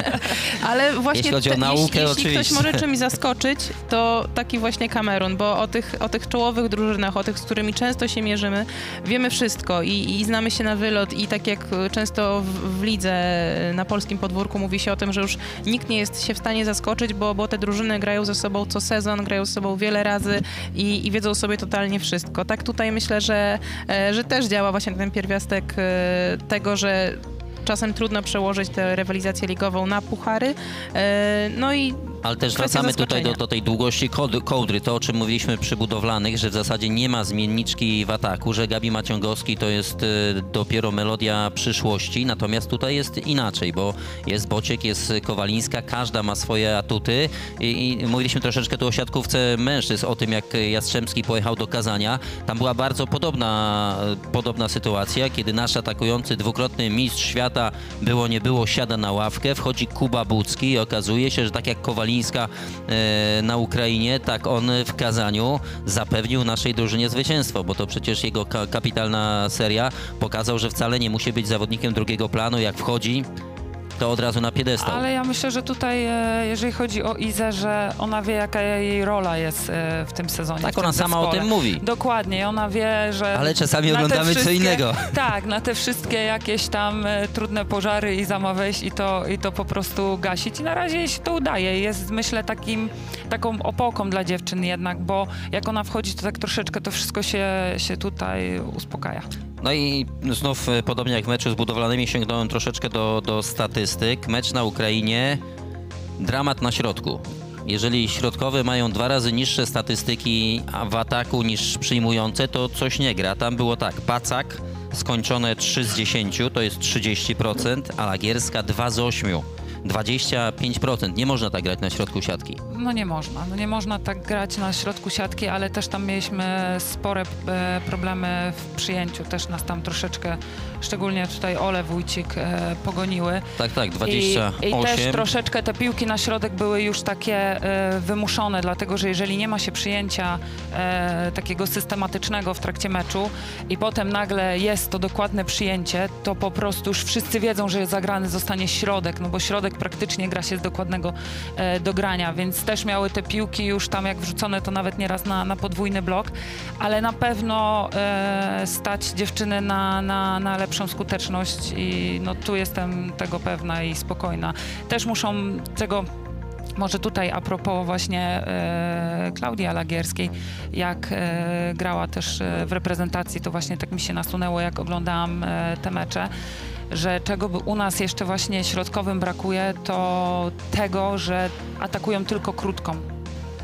[laughs] Ale właśnie Jeśli chodzi o naukę, jeśli, jeśli ktoś może czymś [laughs] zaskoczyć, to taki właśnie Kamerun, bo o tych, o tych czołowych drużynach, o tych, z którymi często się mierzymy, wiemy wszystko i, i znamy się na wylot i tak jak często w, w lidze na polskim podwórku mówi się o tym, że już nikt nie jest się w stanie zaskoczyć, bo, bo te drużyny grają ze sobą co sezon, grają ze sobą wiele razy i, i wiedzą sobie totalnie wszystko. Tak tutaj myślę, że, e, że też działa właśnie ten pierwiastek e, tego, że czasem trudno przełożyć tę rywalizację ligową na puchary. E, No i Ale też wracamy tutaj do, do tej długości kołdry, to o czym mówiliśmy przy budowlanych, że w zasadzie nie ma zmienniczki w ataku, że Gabi Maciągowski to jest e, dopiero melodia przyszłości, natomiast tutaj jest inaczej, bo jest Bociek, jest Kowalińska, każda ma swoje atuty. I, i mówiliśmy troszeczkę tu o siatkówce mężczyzn, o tym jak Jastrzębski pojechał do Kazania. Tam była bardzo podobna, e, podobna sytuacja, kiedy nasz atakujący dwukrotny mistrz świata było nie było, siada na ławkę, wchodzi Kuba Bucki i okazuje się, że tak jak Kowalińska e, na Ukrainie, tak on w Kazaniu zapewnił naszej drużynie zwycięstwo, bo to przecież jego ka- kapitalna seria pokazał, że wcale nie musi być zawodnikiem drugiego planu, jak wchodzi, to od razu na piedestał. Ale ja myślę, że tutaj, e, jeżeli chodzi o Izę, że ona wie, jaka jej rola jest e, w tym sezonie. Tak tym ona sama o zespole. tym mówi. Dokładnie, ona wie, że... Ale czasami oglądamy co innego. [laughs] Tak, na te wszystkie jakieś tam e, trudne pożary Iza ma wejść i to, i to po prostu gasić. I na razie jej się to udaje. Jest, myślę, takim, taką opoką dla dziewczyn jednak, bo jak ona wchodzi, to tak troszeczkę to wszystko się, się tutaj uspokaja. No i znów, e, podobnie jak w meczu z budowlanymi, sięgnąłem troszeczkę do, do statystyk. Mecz na Ukrainie, dramat na środku. Jeżeli środkowe mają dwa razy niższe statystyki w ataku niż przyjmujące, to coś nie gra. Tam było tak, Pacak skończone 3 z 10, to jest 30%, a Lagierska 2 z 8. 25%. Nie można tak grać na środku siatki. No nie można. No nie można tak grać na środku siatki, ale też tam mieliśmy spore e, problemy w przyjęciu. Też nas tam troszeczkę, szczególnie tutaj Ole Wójcik, e, pogoniły. Tak, tak, I, 28. I też troszeczkę te piłki na środek były już takie e, wymuszone, dlatego że jeżeli nie ma się przyjęcia e, takiego systematycznego w trakcie meczu i potem nagle jest to dokładne przyjęcie, to po prostu już wszyscy wiedzą, że zagrany zostanie środek, no bo środek praktycznie gra się z dokładnego e, dogrania, więc też miały te piłki już tam jak wrzucone, to nawet nieraz na, na podwójny blok, ale na pewno e, stać dziewczyny na, na, na lepszą skuteczność i no tu jestem tego pewna i spokojna. Też muszą tego może tutaj a propos właśnie e, Klaudii Alagierskiej, jak e, grała też e, w reprezentacji, to właśnie tak mi się nasunęło, jak oglądałam e, te mecze, że czego by u nas jeszcze właśnie środkowym brakuje, to tego, że atakują tylko krótką.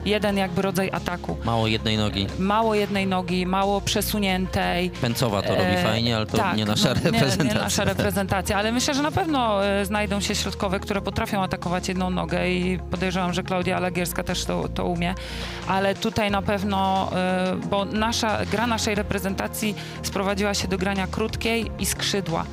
Jeden jakby rodzaj ataku. Mało jednej nogi. Mało jednej nogi, mało przesuniętej. Pęcowa to robi E, fajnie, ale to tak, nie nasza no, reprezentacja. Nie, nie nasza reprezentacja, ale myślę, że na pewno e, znajdą się środkowe, które potrafią atakować jedną nogę i podejrzewam, że Klaudia Alagierska też to, to umie, ale tutaj na pewno, e, bo nasza, gra naszej reprezentacji sprowadziła się do grania krótkiej i skrzydła.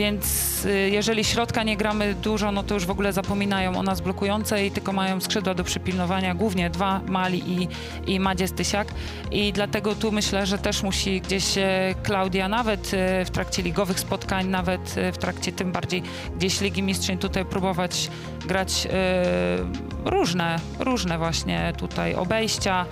Więc y, jeżeli środka nie gramy dużo, no to już w ogóle zapominają o nas blokującej tylko mają skrzydła do przypilnowania, głównie dwa, Mali i, i Madzie Stysiak. I dlatego tu myślę, że też musi gdzieś e, Klaudia, nawet e, w trakcie ligowych spotkań, nawet e, w trakcie tym bardziej gdzieś Ligi Mistrzyń tutaj próbować grać różne, różne właśnie tutaj obejścia,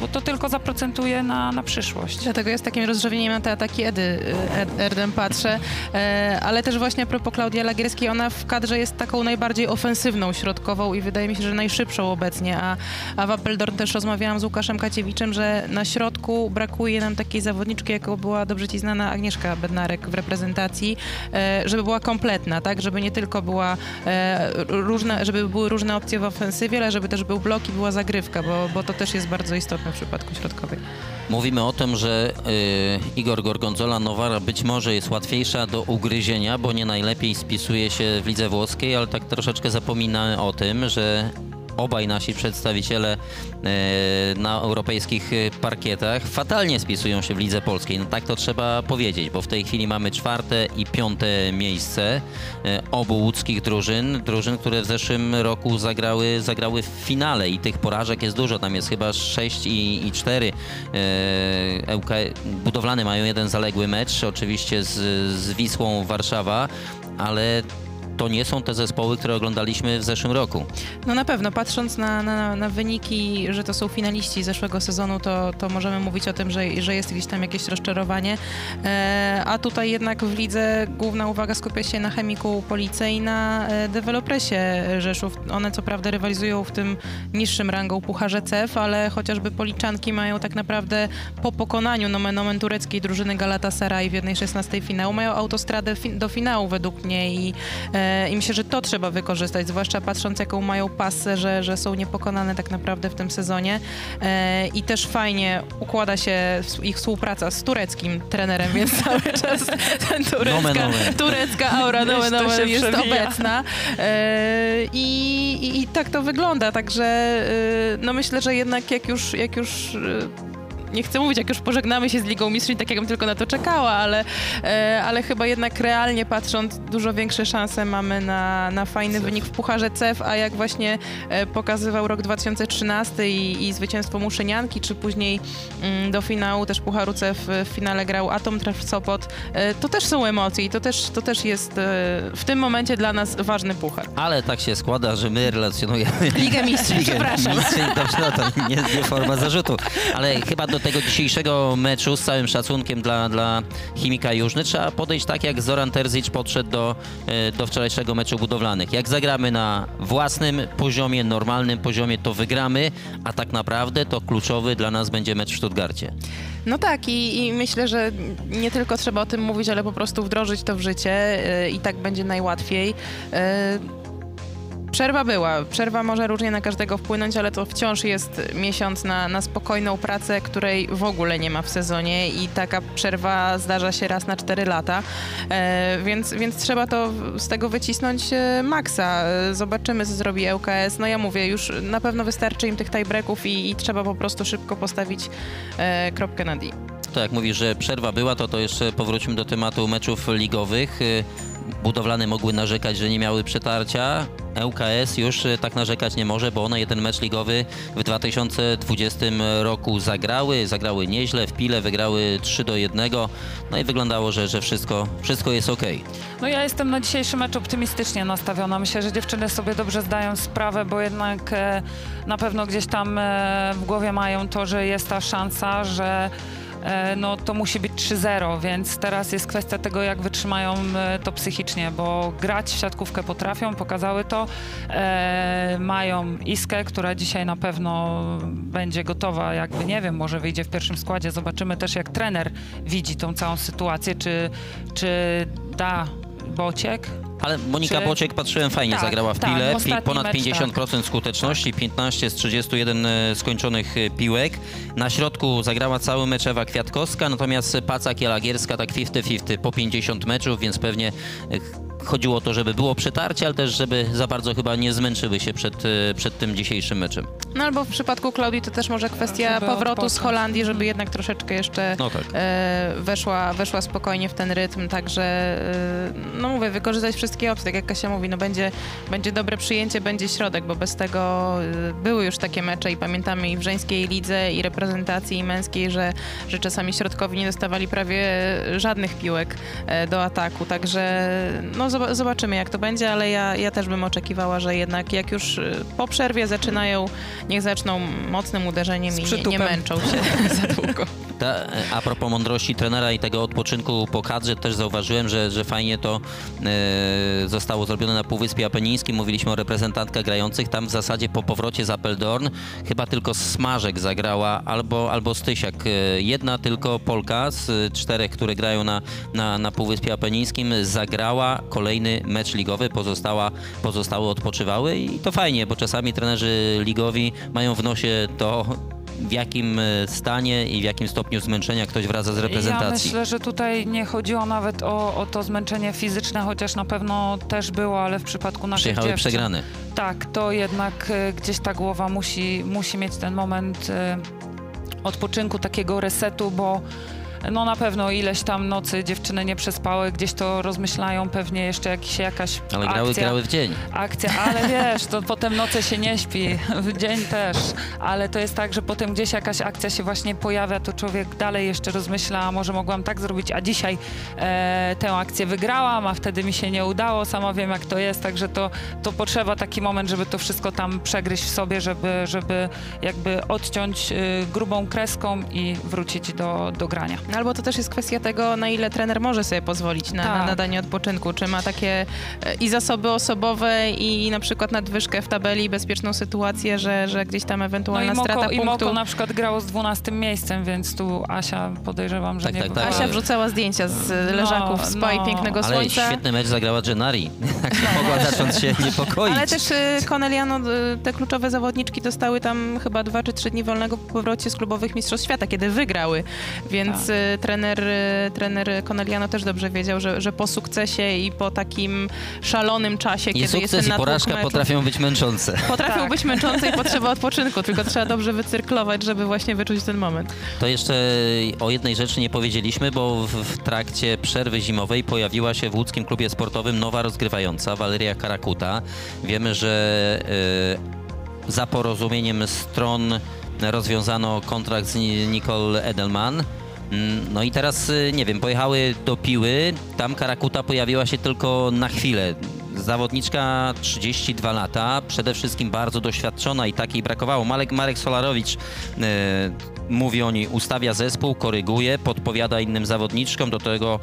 bo to tylko zaprocentuje na, na przyszłość. Dlatego jest takim rozrzewieniem na te ataki Edy, Ed- Erdem patrzę, E, ale też właśnie a propos Klaudii Alagierskiej, ona w kadrze jest taką najbardziej ofensywną środkową i wydaje mi się, że najszybszą obecnie, a, a w Apeldoorn też rozmawiałam z Łukaszem Kaciewiczem, że na środku brakuje nam takiej zawodniczki, jaką była dobrze ci znana Agnieszka Bednarek w reprezentacji, e, żeby była kompletna, tak, żeby nie tylko była e, różne, żeby były różne opcje w ofensywie, ale żeby też był blok i była zagrywka, bo, bo to też jest bardzo istotne w przypadku środkowej. Mówimy o tym, że y, Igor Gorgonzola Nowara być może jest łatwiejsza do ugryzienia, bo nie najlepiej spisuje się w lidze włoskiej, ale tak troszeczkę zapominamy o tym, że obaj nasi przedstawiciele y, na europejskich y, parkietach fatalnie spisują się w lidze polskiej. No tak to trzeba powiedzieć, bo w tej chwili mamy czwarte i piąte miejsce y, obu łódzkich drużyn, drużyn, które w zeszłym roku zagrały, zagrały w finale i tych porażek jest dużo, tam jest chyba 6 i, i 4. E, ŁK budowlane mają jeden zaległy mecz, oczywiście z, z Wisłą Warszawa, ale to nie są te zespoły, które oglądaliśmy w zeszłym roku. No na pewno, patrząc na, na, na wyniki, że to są finaliści zeszłego sezonu, to, to możemy mówić o tym, że, że jest gdzieś tam jakieś rozczarowanie. E, a tutaj jednak w lidze główna uwaga skupia się na chemiku Police i na e, dewelopresie Rzeszów. One co prawda rywalizują w tym niższym rangą pucharze CEF, ale chociażby Policzanki mają tak naprawdę po pokonaniu nomen omen tureckiej drużyny Galatasaray w jednej 16 finału, mają autostradę fi- do finału według mnie i E, I myślę, że to trzeba wykorzystać, zwłaszcza patrząc, jaką mają pasę, że, że są niepokonane tak naprawdę w tym sezonie. E, I też fajnie układa się ich współpraca z tureckim trenerem, więc [laughs] cały czas ten turecka, turecka aura omen się jest przewija. obecna. E, i, i, I tak to wygląda, także e, no myślę, że jednak jak już, jak już e, nie chcę mówić, jak już pożegnamy się z Ligą Mistrzów, tak jakbym tylko na to czekała, ale, e, ale chyba jednak realnie patrząc, dużo większe szanse mamy na, na fajny CEF. wynik w Pucharze CEF, a jak właśnie e, pokazywał rok 2013 i, i zwycięstwo Muszynianki, czy później mm, do finału też Pucharu CEF w finale grał Atom Tref Sopot, e, to też są emocje i to też, to też jest w tym momencie dla nas ważny puchar. Ale tak się składa, że my relacjonujemy Ligę Mistrzów, [laughs] Ligę przepraszam. Mistrzów. Dobrze, no to nie, nie forma zarzutu. Ale chyba do tego dzisiejszego meczu z całym szacunkiem dla, dla Chimika Jużny trzeba podejść tak, jak Zoran Terzic podszedł do, e, do wczorajszego meczu budowlanych. Jak zagramy na własnym poziomie, normalnym poziomie, to wygramy, a tak naprawdę to kluczowy dla nas będzie mecz w Stuttgarcie. No tak i, i myślę, że nie tylko trzeba o tym mówić, ale po prostu wdrożyć to w życie y, i tak będzie najłatwiej. Przerwa była. Przerwa może różnie na każdego wpłynąć, ale to wciąż jest miesiąc na, na spokojną pracę, której w ogóle nie ma w sezonie i taka przerwa zdarza się raz na 4 lata. E, więc, więc trzeba to z tego wycisnąć e, maksa. E, Zobaczymy, co zrobi ŁKS. No ja mówię, już na pewno wystarczy im tych tiebreaków i, i trzeba po prostu szybko postawić e, kropkę na D. To jak mówisz, że przerwa była, to to jeszcze powróćmy do tematu meczów ligowych. Budowlane mogły narzekać, że nie miały przetarcia. ŁKS już y, tak narzekać nie może, bo one jeden mecz ligowy w 2020 roku zagrały. Zagrały nieźle, w Pile wygrały 3 do 1. No i wyglądało, że, że wszystko, wszystko jest ok. No ja jestem na dzisiejszy mecz optymistycznie nastawiona. Myślę, że dziewczyny sobie dobrze zdają sprawę, bo jednak e, na pewno gdzieś tam e, w głowie mają to, że jest ta szansa, że e, no to musi być 3-0, więc teraz jest kwestia tego, jak wytrzymają e, to psychicznie, bo grać w siatkówkę potrafią, pokazały to. E, mają Iskę, która dzisiaj na pewno będzie gotowa, jakby nie wiem, może wyjdzie w pierwszym składzie. Zobaczymy też, jak trener widzi tą całą sytuację, czy, czy da Bociek, Ale Monika Czy- Bociek, patrzyłem, fajnie Tak, zagrała w tak, Pile. Pi- ponad mecz, 50% skuteczności, 15 z 31 e, skończonych e, piłek. Na środku zagrała cały mecz Ewa Kwiatkowska, natomiast Pacak i Alagierska tak 50-50 po 50 meczów, więc pewnie e, chodziło o to, żeby było przetarcie, ale też żeby za bardzo chyba nie zmęczyły się przed, e, przed tym dzisiejszym meczem. No albo w przypadku Klaudii to też może kwestia Żeby powrotu z. Holandii, żeby jednak troszeczkę jeszcze No tak. e, weszła, weszła spokojnie w ten rytm, także e, no mówię, wykorzystać wszystkie opcje, tak jak Kasia mówi, no będzie, będzie dobre przyjęcie, będzie środek, bo bez tego e, były już takie mecze i pamiętamy i w żeńskiej lidze i reprezentacji i męskiej, że, że czasami środkowi nie dostawali prawie żadnych piłek e, do ataku, także no zob- zobaczymy jak to będzie, ale ja, ja też bym oczekiwała, że jednak jak już e, po przerwie zaczynają, niech zaczną mocnym uderzeniem i nie, męczą się [laughs] [laughs] za długo. Ta, a propos mądrości trenera i tego odpoczynku po kadrze, też zauważyłem, że, że fajnie to e, zostało zrobione na Półwyspie Apenińskim. Mówiliśmy o reprezentantkach grających. Tam w zasadzie po powrocie z Apeldoorn chyba tylko Smażek zagrała albo, albo Stysiak. E, Jedna tylko Polka z czterech, które grają na, na, na Półwyspie Apenińskim zagrała kolejny mecz ligowy. Pozostała, pozostałe odpoczywały i to fajnie, bo czasami trenerzy ligowi mają w nosie to, w jakim e, stanie i w jakim stopniu zmęczenia ktoś wraca z Ja reprezentacji. myślę, że tutaj nie chodziło nawet o, o to zmęczenie fizyczne, chociaż na pewno też było, ale w przypadku naszych Przyjechały dziewczyn, przegrane. Tak, to jednak e, gdzieś ta głowa musi, musi mieć ten moment e, odpoczynku, takiego resetu, bo no na pewno ileś tam nocy dziewczyny nie przespały, gdzieś to rozmyślają, pewnie jeszcze jakiś, jakaś Ale grały, akcja. grały w dzień. akcja, ale [laughs] wiesz, to potem noce się nie śpi, w dzień też, ale to jest tak, że potem gdzieś jakaś akcja się właśnie pojawia, to człowiek dalej jeszcze rozmyśla, a może mogłam tak zrobić, a dzisiaj e, tę akcję wygrałam, a wtedy mi się nie udało, sama wiem jak to jest, także to, to potrzeba taki moment, żeby to wszystko tam przegryźć w sobie, żeby, żeby jakby odciąć y, grubą kreską i wrócić do, do grania. Albo to też jest kwestia tego, na ile trener może sobie pozwolić na, na Tak. nadanie odpoczynku. Czy ma takie e, i zasoby osobowe, i na przykład nadwyżkę w tabeli, bezpieczną sytuację, że, że gdzieś tam No ewentualna i Moko, strata i punktu. Moko na przykład grało z 12 miejscem, więc tu Asia podejrzewam, że Tak, nie tak, tak. Asia wrzucała zdjęcia z leżaków spa i no. pięknego Ale słońca. świetny mecz zagrała Gennari. [laughs] Tak mogła zacząć się niepokoić. Ale też Corneliano, y, te kluczowe zawodniczki dostały tam chyba dwa czy trzy dni wolnego po powrocie z klubowych mistrzostw świata, kiedy wygrały. Więc Tak. Y, trener, y, trener Corneliano też dobrze wiedział, że, że po sukcesie i po takim szalonym czasie, I kiedy jest sukces ten i porażka meczów, potrafią być męczące. Potrafią Tak. być męczące i potrzeba odpoczynku, tylko trzeba dobrze wycyrklować, żeby właśnie wyczuć ten moment. To jeszcze o jednej rzeczy nie powiedzieliśmy, bo w, w trakcie przerwy zimowej pojawiła się w łódzkim klubie sportowym nowa rozgrywająca, Waleria Karakuta. Wiemy, że e, za porozumieniem stron rozwiązano kontrakt z Ni- Nicole Edelman. Mm, No i teraz, y, nie wiem, pojechały do Piły, tam Karakuta pojawiła się tylko na chwilę. Zawodniczka 32 lata, przede wszystkim bardzo doświadczona i takiej brakowało. Marek, Marek Solarowicz e, mówi o niej, ustawia zespół, koryguje, podpowiada innym zawodniczkom, do tego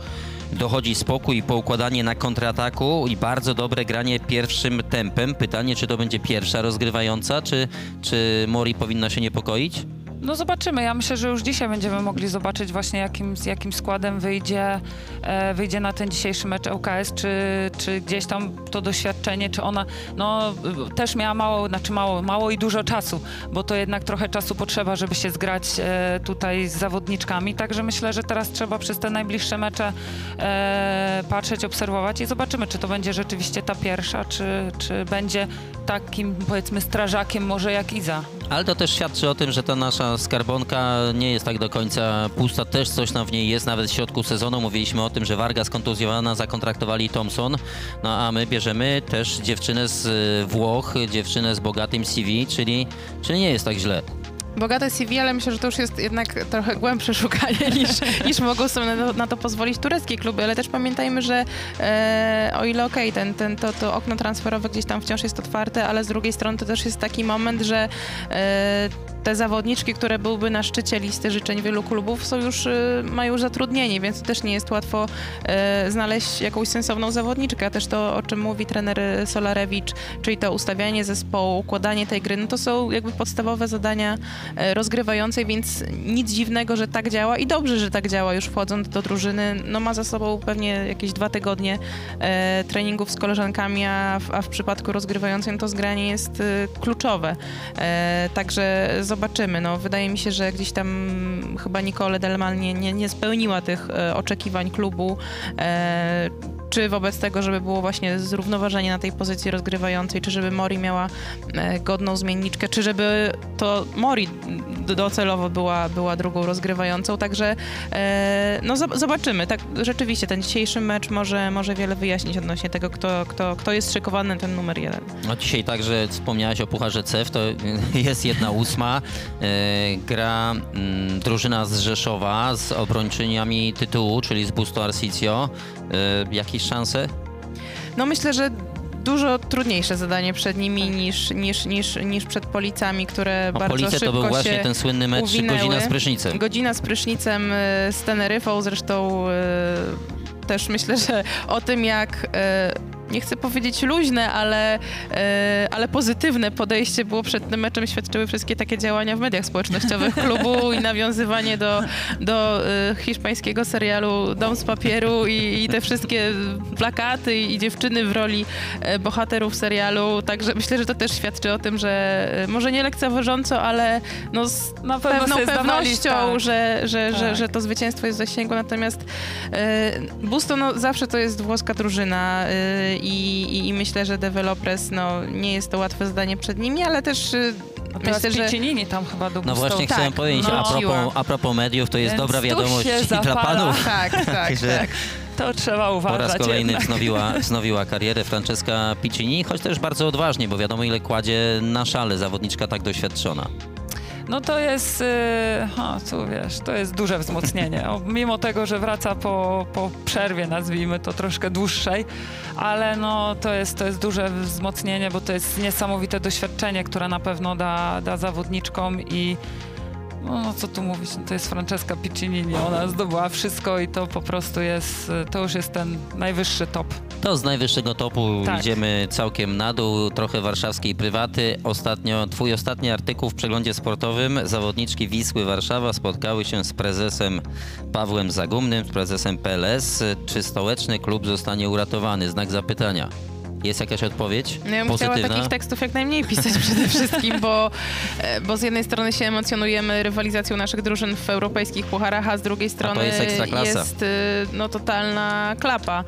dochodzi spokój i poukładanie na kontrataku i bardzo dobre granie pierwszym tempem. Pytanie, czy to będzie pierwsza rozgrywająca, czy, czy Mori powinna się niepokoić? No zobaczymy. Ja myślę, że już dzisiaj będziemy mogli zobaczyć właśnie jakim, z jakim składem wyjdzie, e, wyjdzie na ten dzisiejszy mecz ŁKS, czy, czy gdzieś tam to doświadczenie, czy ona no, y, też miała mało, znaczy mało, mało i dużo czasu, bo to jednak trochę czasu potrzeba, żeby się zgrać e, tutaj z zawodniczkami, także myślę, że teraz trzeba przez te najbliższe mecze e, patrzeć, obserwować i zobaczymy, czy to będzie rzeczywiście ta pierwsza, czy, czy będzie takim powiedzmy strażakiem może jak Iza. Ale to też świadczy o tym, że ta nasza skarbonka nie jest tak do końca pusta. Też coś tam w niej jest, nawet w środku sezonu. Mówiliśmy o tym, że Warga skontuzjowana, zakontraktowali Thompson. No a my bierzemy też dziewczynę z y, Włoch, dziewczynę z bogatym CV, czyli, czyli nie jest tak źle. Bogate CV, ale myślę, że to już jest jednak trochę głębsze [laughs] szukanie niż, niż mogą sobie na to, na to pozwolić tureckie kluby, ale też pamiętajmy, że e, o ile okej, ten, ten, to, to okno transferowe gdzieś tam wciąż jest otwarte, ale z drugiej strony to też jest taki moment, że e, te zawodniczki, które byłyby na szczycie listy życzeń wielu klubów, są już, e, mają już zatrudnienie, więc też nie jest łatwo e, znaleźć jakąś sensowną zawodniczkę. A też to, o czym mówi trener Solarewicz, czyli to ustawianie zespołu, układanie tej gry, no to są jakby podstawowe zadania rozgrywającej, więc nic dziwnego, że tak działa i dobrze, że tak działa już wchodząc do drużyny. No ma za sobą pewnie jakieś dwa tygodnie e, treningów z koleżankami, a w, a w przypadku rozgrywającej to zgranie jest e, kluczowe. E, także zobaczymy. No, wydaje mi się, że gdzieś tam chyba Nicole Delman nie, nie, nie spełniła tych e, oczekiwań klubu. E, czy wobec tego, żeby było właśnie zrównoważenie na tej pozycji rozgrywającej, czy żeby Mori miała e, godną zmienniczkę, czy żeby to Mori docelowo była, była drugą rozgrywającą, także e, no zob- zobaczymy. Tak, rzeczywiście ten dzisiejszy mecz może, może wiele wyjaśnić odnośnie tego, kto, kto, kto jest szykowany ten numer jeden. No dzisiaj także wspomniałaś o Pucharze CEF, to [laughs] jest jedna ósma. E, gra mm, drużyna z Rzeszowa z obrończyniami tytułu, czyli z Busto Arsizio. E, jakieś szanse? No myślę, że dużo trudniejsze zadanie przed nimi niż, niż, niż, niż przed Policami, które No, bardzo Police szybko to był właśnie ten słynny mecz uwinęły. godzina z prysznicem. Godzina z prysznicem e, z Teneryfą, zresztą e, też myślę, że o tym jak nie chcę powiedzieć luźne, ale, e, ale pozytywne podejście było przed tym meczem, świadczyły wszystkie takie działania w mediach społecznościowych [laughs] klubu i nawiązywanie do, do e, hiszpańskiego serialu Dom z papieru i, i te wszystkie plakaty i dziewczyny w roli e, bohaterów serialu, także myślę, że to też świadczy o tym, że może nie lekceważąco, ale no z Na pewną pewnością, tak. że, że, że, Tak. że to zwycięstwo jest w zasięgu, natomiast Busto no, zawsze to jest włoska drużyna i, i, i myślę, że Developers no, nie jest to łatwe zadanie przed nimi, ale też No teraz myślę, że Piccinini tam chyba do No właśnie tak, chciałem powiedzieć, no. a, propos, a propos mediów, to jest Więc dobra wiadomość dla panów. [laughs] tak, tak, [laughs] Także tak. To trzeba Po uważać. raz kolejny jednak. [laughs] wznowiła, wznowiła karierę Francesca Piccini, choć też bardzo odważnie, bo wiadomo ile kładzie na szale zawodniczka tak doświadczona. No to jest, yy, o, tu wiesz, to jest duże wzmocnienie. Mimo tego, że wraca po, po przerwie, nazwijmy to troszkę dłuższej, ale no to jest, to jest duże wzmocnienie, bo to jest niesamowite doświadczenie, które na pewno da, da zawodniczkom i no, no co tu mówić, no, to jest Francesca Piccinini, ona zdobyła wszystko i to po prostu jest, to już jest ten najwyższy top. To z najwyższego topu Tak. idziemy całkiem na dół, trochę warszawskiej prywaty. Ostatnio, twój ostatni artykuł w przeglądzie sportowym. Zawodniczki Wisły Warszawa spotkały się z prezesem Pawłem Zagumnym, z prezesem PLS. Czy stołeczny klub zostanie uratowany? Znak zapytania. Jest jakaś odpowiedź? No ja bym chciała Pozytywna? takich tekstów jak najmniej pisać [laughs] przede wszystkim, bo, e, bo z jednej strony się emocjonujemy rywalizacją naszych drużyn w europejskich pucharach, a z drugiej strony jest ekstraklasa. jest, e, no, totalna klapa.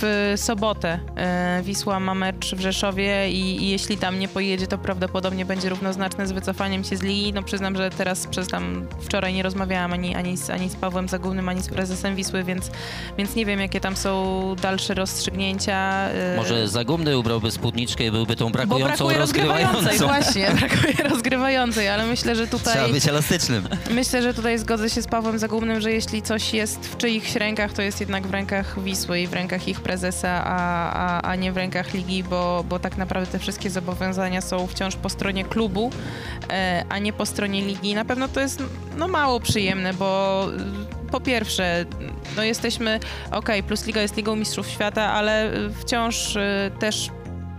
W sobotę e, Wisła ma mecz w Rzeszowie i, i jeśli tam nie pojedzie, to prawdopodobnie będzie równoznaczne z wycofaniem się z ligi. No przyznam, że teraz przez tam wczoraj nie rozmawiałam ani, ani, z, ani z Pawłem Zagórnym, ani z prezesem Wisły, więc, więc nie wiem, jakie tam są dalsze rozstrzygnięcia. E, Może Zagumny ubrałby spódniczkę i byłby tą brakującą brakuje rozgrywającej, rozgrywającą. właśnie, [laughs] brakuje rozgrywającej, ale myślę, że Trzeba tutaj być elastycznym. myślę, że tutaj zgodzę się z Pawłem Zagumnym, że jeśli coś jest w czyichś rękach, to jest jednak w rękach Wisły i w rękach ich prezesa, a, a, a nie w rękach ligi, bo, bo tak naprawdę te wszystkie zobowiązania są wciąż po stronie klubu, e, a nie po stronie ligi. Na pewno to jest no mało przyjemne, bo y, po pierwsze, no jesteśmy, okej, Plus Liga jest Ligą Mistrzów Świata, ale wciąż y, też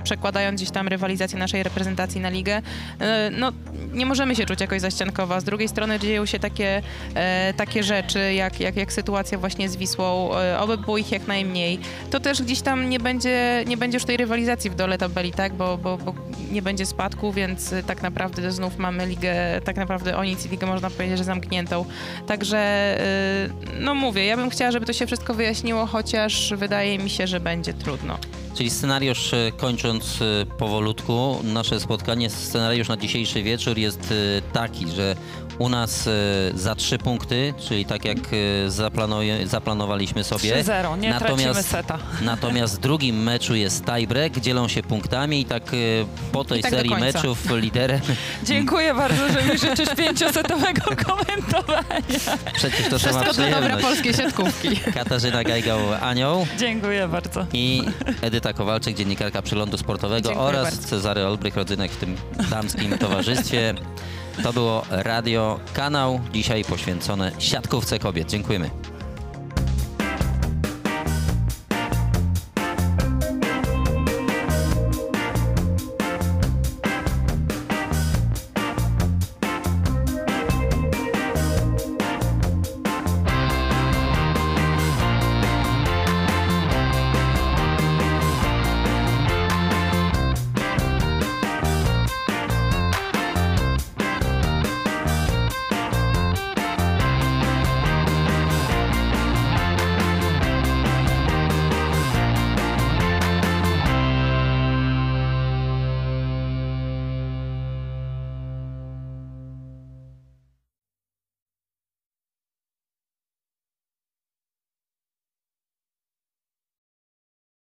przekładając gdzieś tam rywalizację naszej reprezentacji na ligę, e, no nie możemy się czuć jakoś zaściankowa. Z drugiej strony dzieją się takie, e, takie rzeczy, jak, jak, jak sytuacja właśnie z Wisłą, e, oby było ich jak najmniej. To też gdzieś tam nie będzie, nie będzie już tej rywalizacji w dole tabeli, tak, bo, bo, bo nie będzie spadku, więc tak naprawdę znów mamy ligę, tak naprawdę o nic i ligę można powiedzieć, że zamkniętą. Także, no mówię, ja bym chciała, żeby to się wszystko wyjaśniło, chociaż wydaje mi się, że będzie trudno. Czyli scenariusz, e, kończąc e, powolutku, nasze spotkanie, scenariusz na dzisiejszy wieczór jest e, taki, że u nas e, za trzy punkty, czyli tak jak e, zaplanowaliśmy sobie. 3-0, nie tracimy seta. [laughs] Natomiast w drugim meczu jest tiebreak, dzielą się punktami i tak e, po tej tak serii meczów liderem, [laughs] Dziękuję bardzo, że mi życzysz pięciosetowego [laughs] komentowania. przecież to sama Wszystko dla dobra przyjemność. polskiej siatkówki. Katarzyna Gajgał-Anioł Dziękuję bardzo. i Edyta Kowalczyk, dziennikarka Przeglądu Sportowego Dziękuję oraz bardzo. Cezary Olbrych, rodzynek w tym damskim towarzystwie. To było Radio Kanał, dzisiaj poświęcone siatkówce kobiet. Dziękujemy.